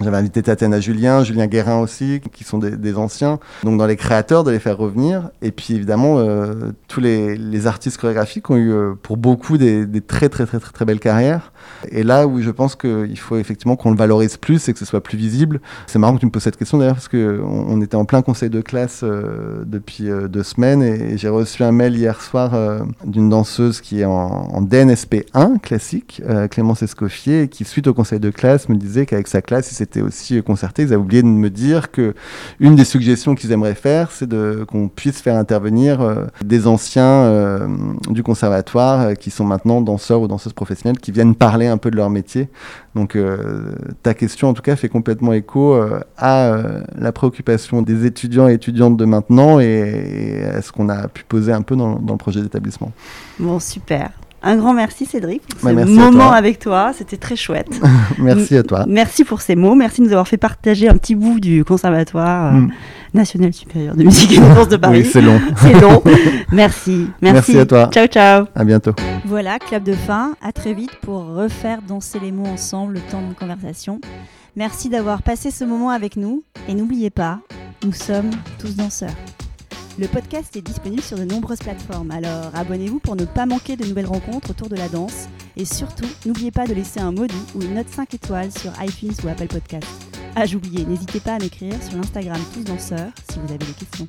Speaker 2: j'avais invité Tatiana Julien, Julien Guérin aussi, qui sont des, anciens. Donc dans les créateurs, de les faire revenir. Et puis évidemment, euh, tous les, artistes chorégraphiques ont eu euh, pour beaucoup des, très, très très très très belles carrières. Et là où je pense qu'il faut effectivement qu'on le valorise plus et que ce soit plus visible. C'est marrant que tu me poses cette question d'ailleurs parce qu'on on était en plein conseil de classe euh, depuis deux semaines et, j'ai reçu un mail hier soir d'une danseuse qui est en, en DNSP 1 classique, Clémence Escoffier, qui suite au conseil de classe me disait qu'avec sa classe, il aussi concerté, ils avaient oublié de me dire que une des suggestions qu'ils aimeraient faire, c'est qu'on puisse faire intervenir euh, des anciens euh, du conservatoire euh, qui sont maintenant danseurs ou danseuses professionnelles, qui viennent parler un peu de leur métier. Donc ta question en tout cas fait complètement écho à la préoccupation des étudiants et étudiantes de maintenant et, à ce qu'on a pu poser un peu dans le projet d'établissement.
Speaker 1: Bon, super. Un grand merci Cédric pour bah, ce moment avec toi, c'était très chouette.
Speaker 2: merci à toi.
Speaker 1: Merci pour ces mots, merci de nous avoir fait partager un petit bout du Conservatoire euh, mm. national supérieur de musique et de danse de Paris.
Speaker 2: Oui, c'est long.
Speaker 1: c'est long. merci.
Speaker 2: merci. Merci à toi.
Speaker 1: Ciao ciao.
Speaker 2: À bientôt.
Speaker 1: Voilà, clap de fin. À très vite pour refaire danser les mots ensemble le temps de conversation. Merci d'avoir passé ce moment avec nous et n'oubliez pas, nous sommes tous danseurs. Le podcast est disponible sur de nombreuses plateformes, alors abonnez-vous pour ne pas manquer de nouvelles rencontres autour de la danse. Et surtout, n'oubliez pas de laisser un mot ou une note 5 étoiles sur iTunes ou Apple Podcasts. Ah, j'oubliais, n'hésitez pas à m'écrire sur l'Instagram Tous Danseurs si vous avez des questions.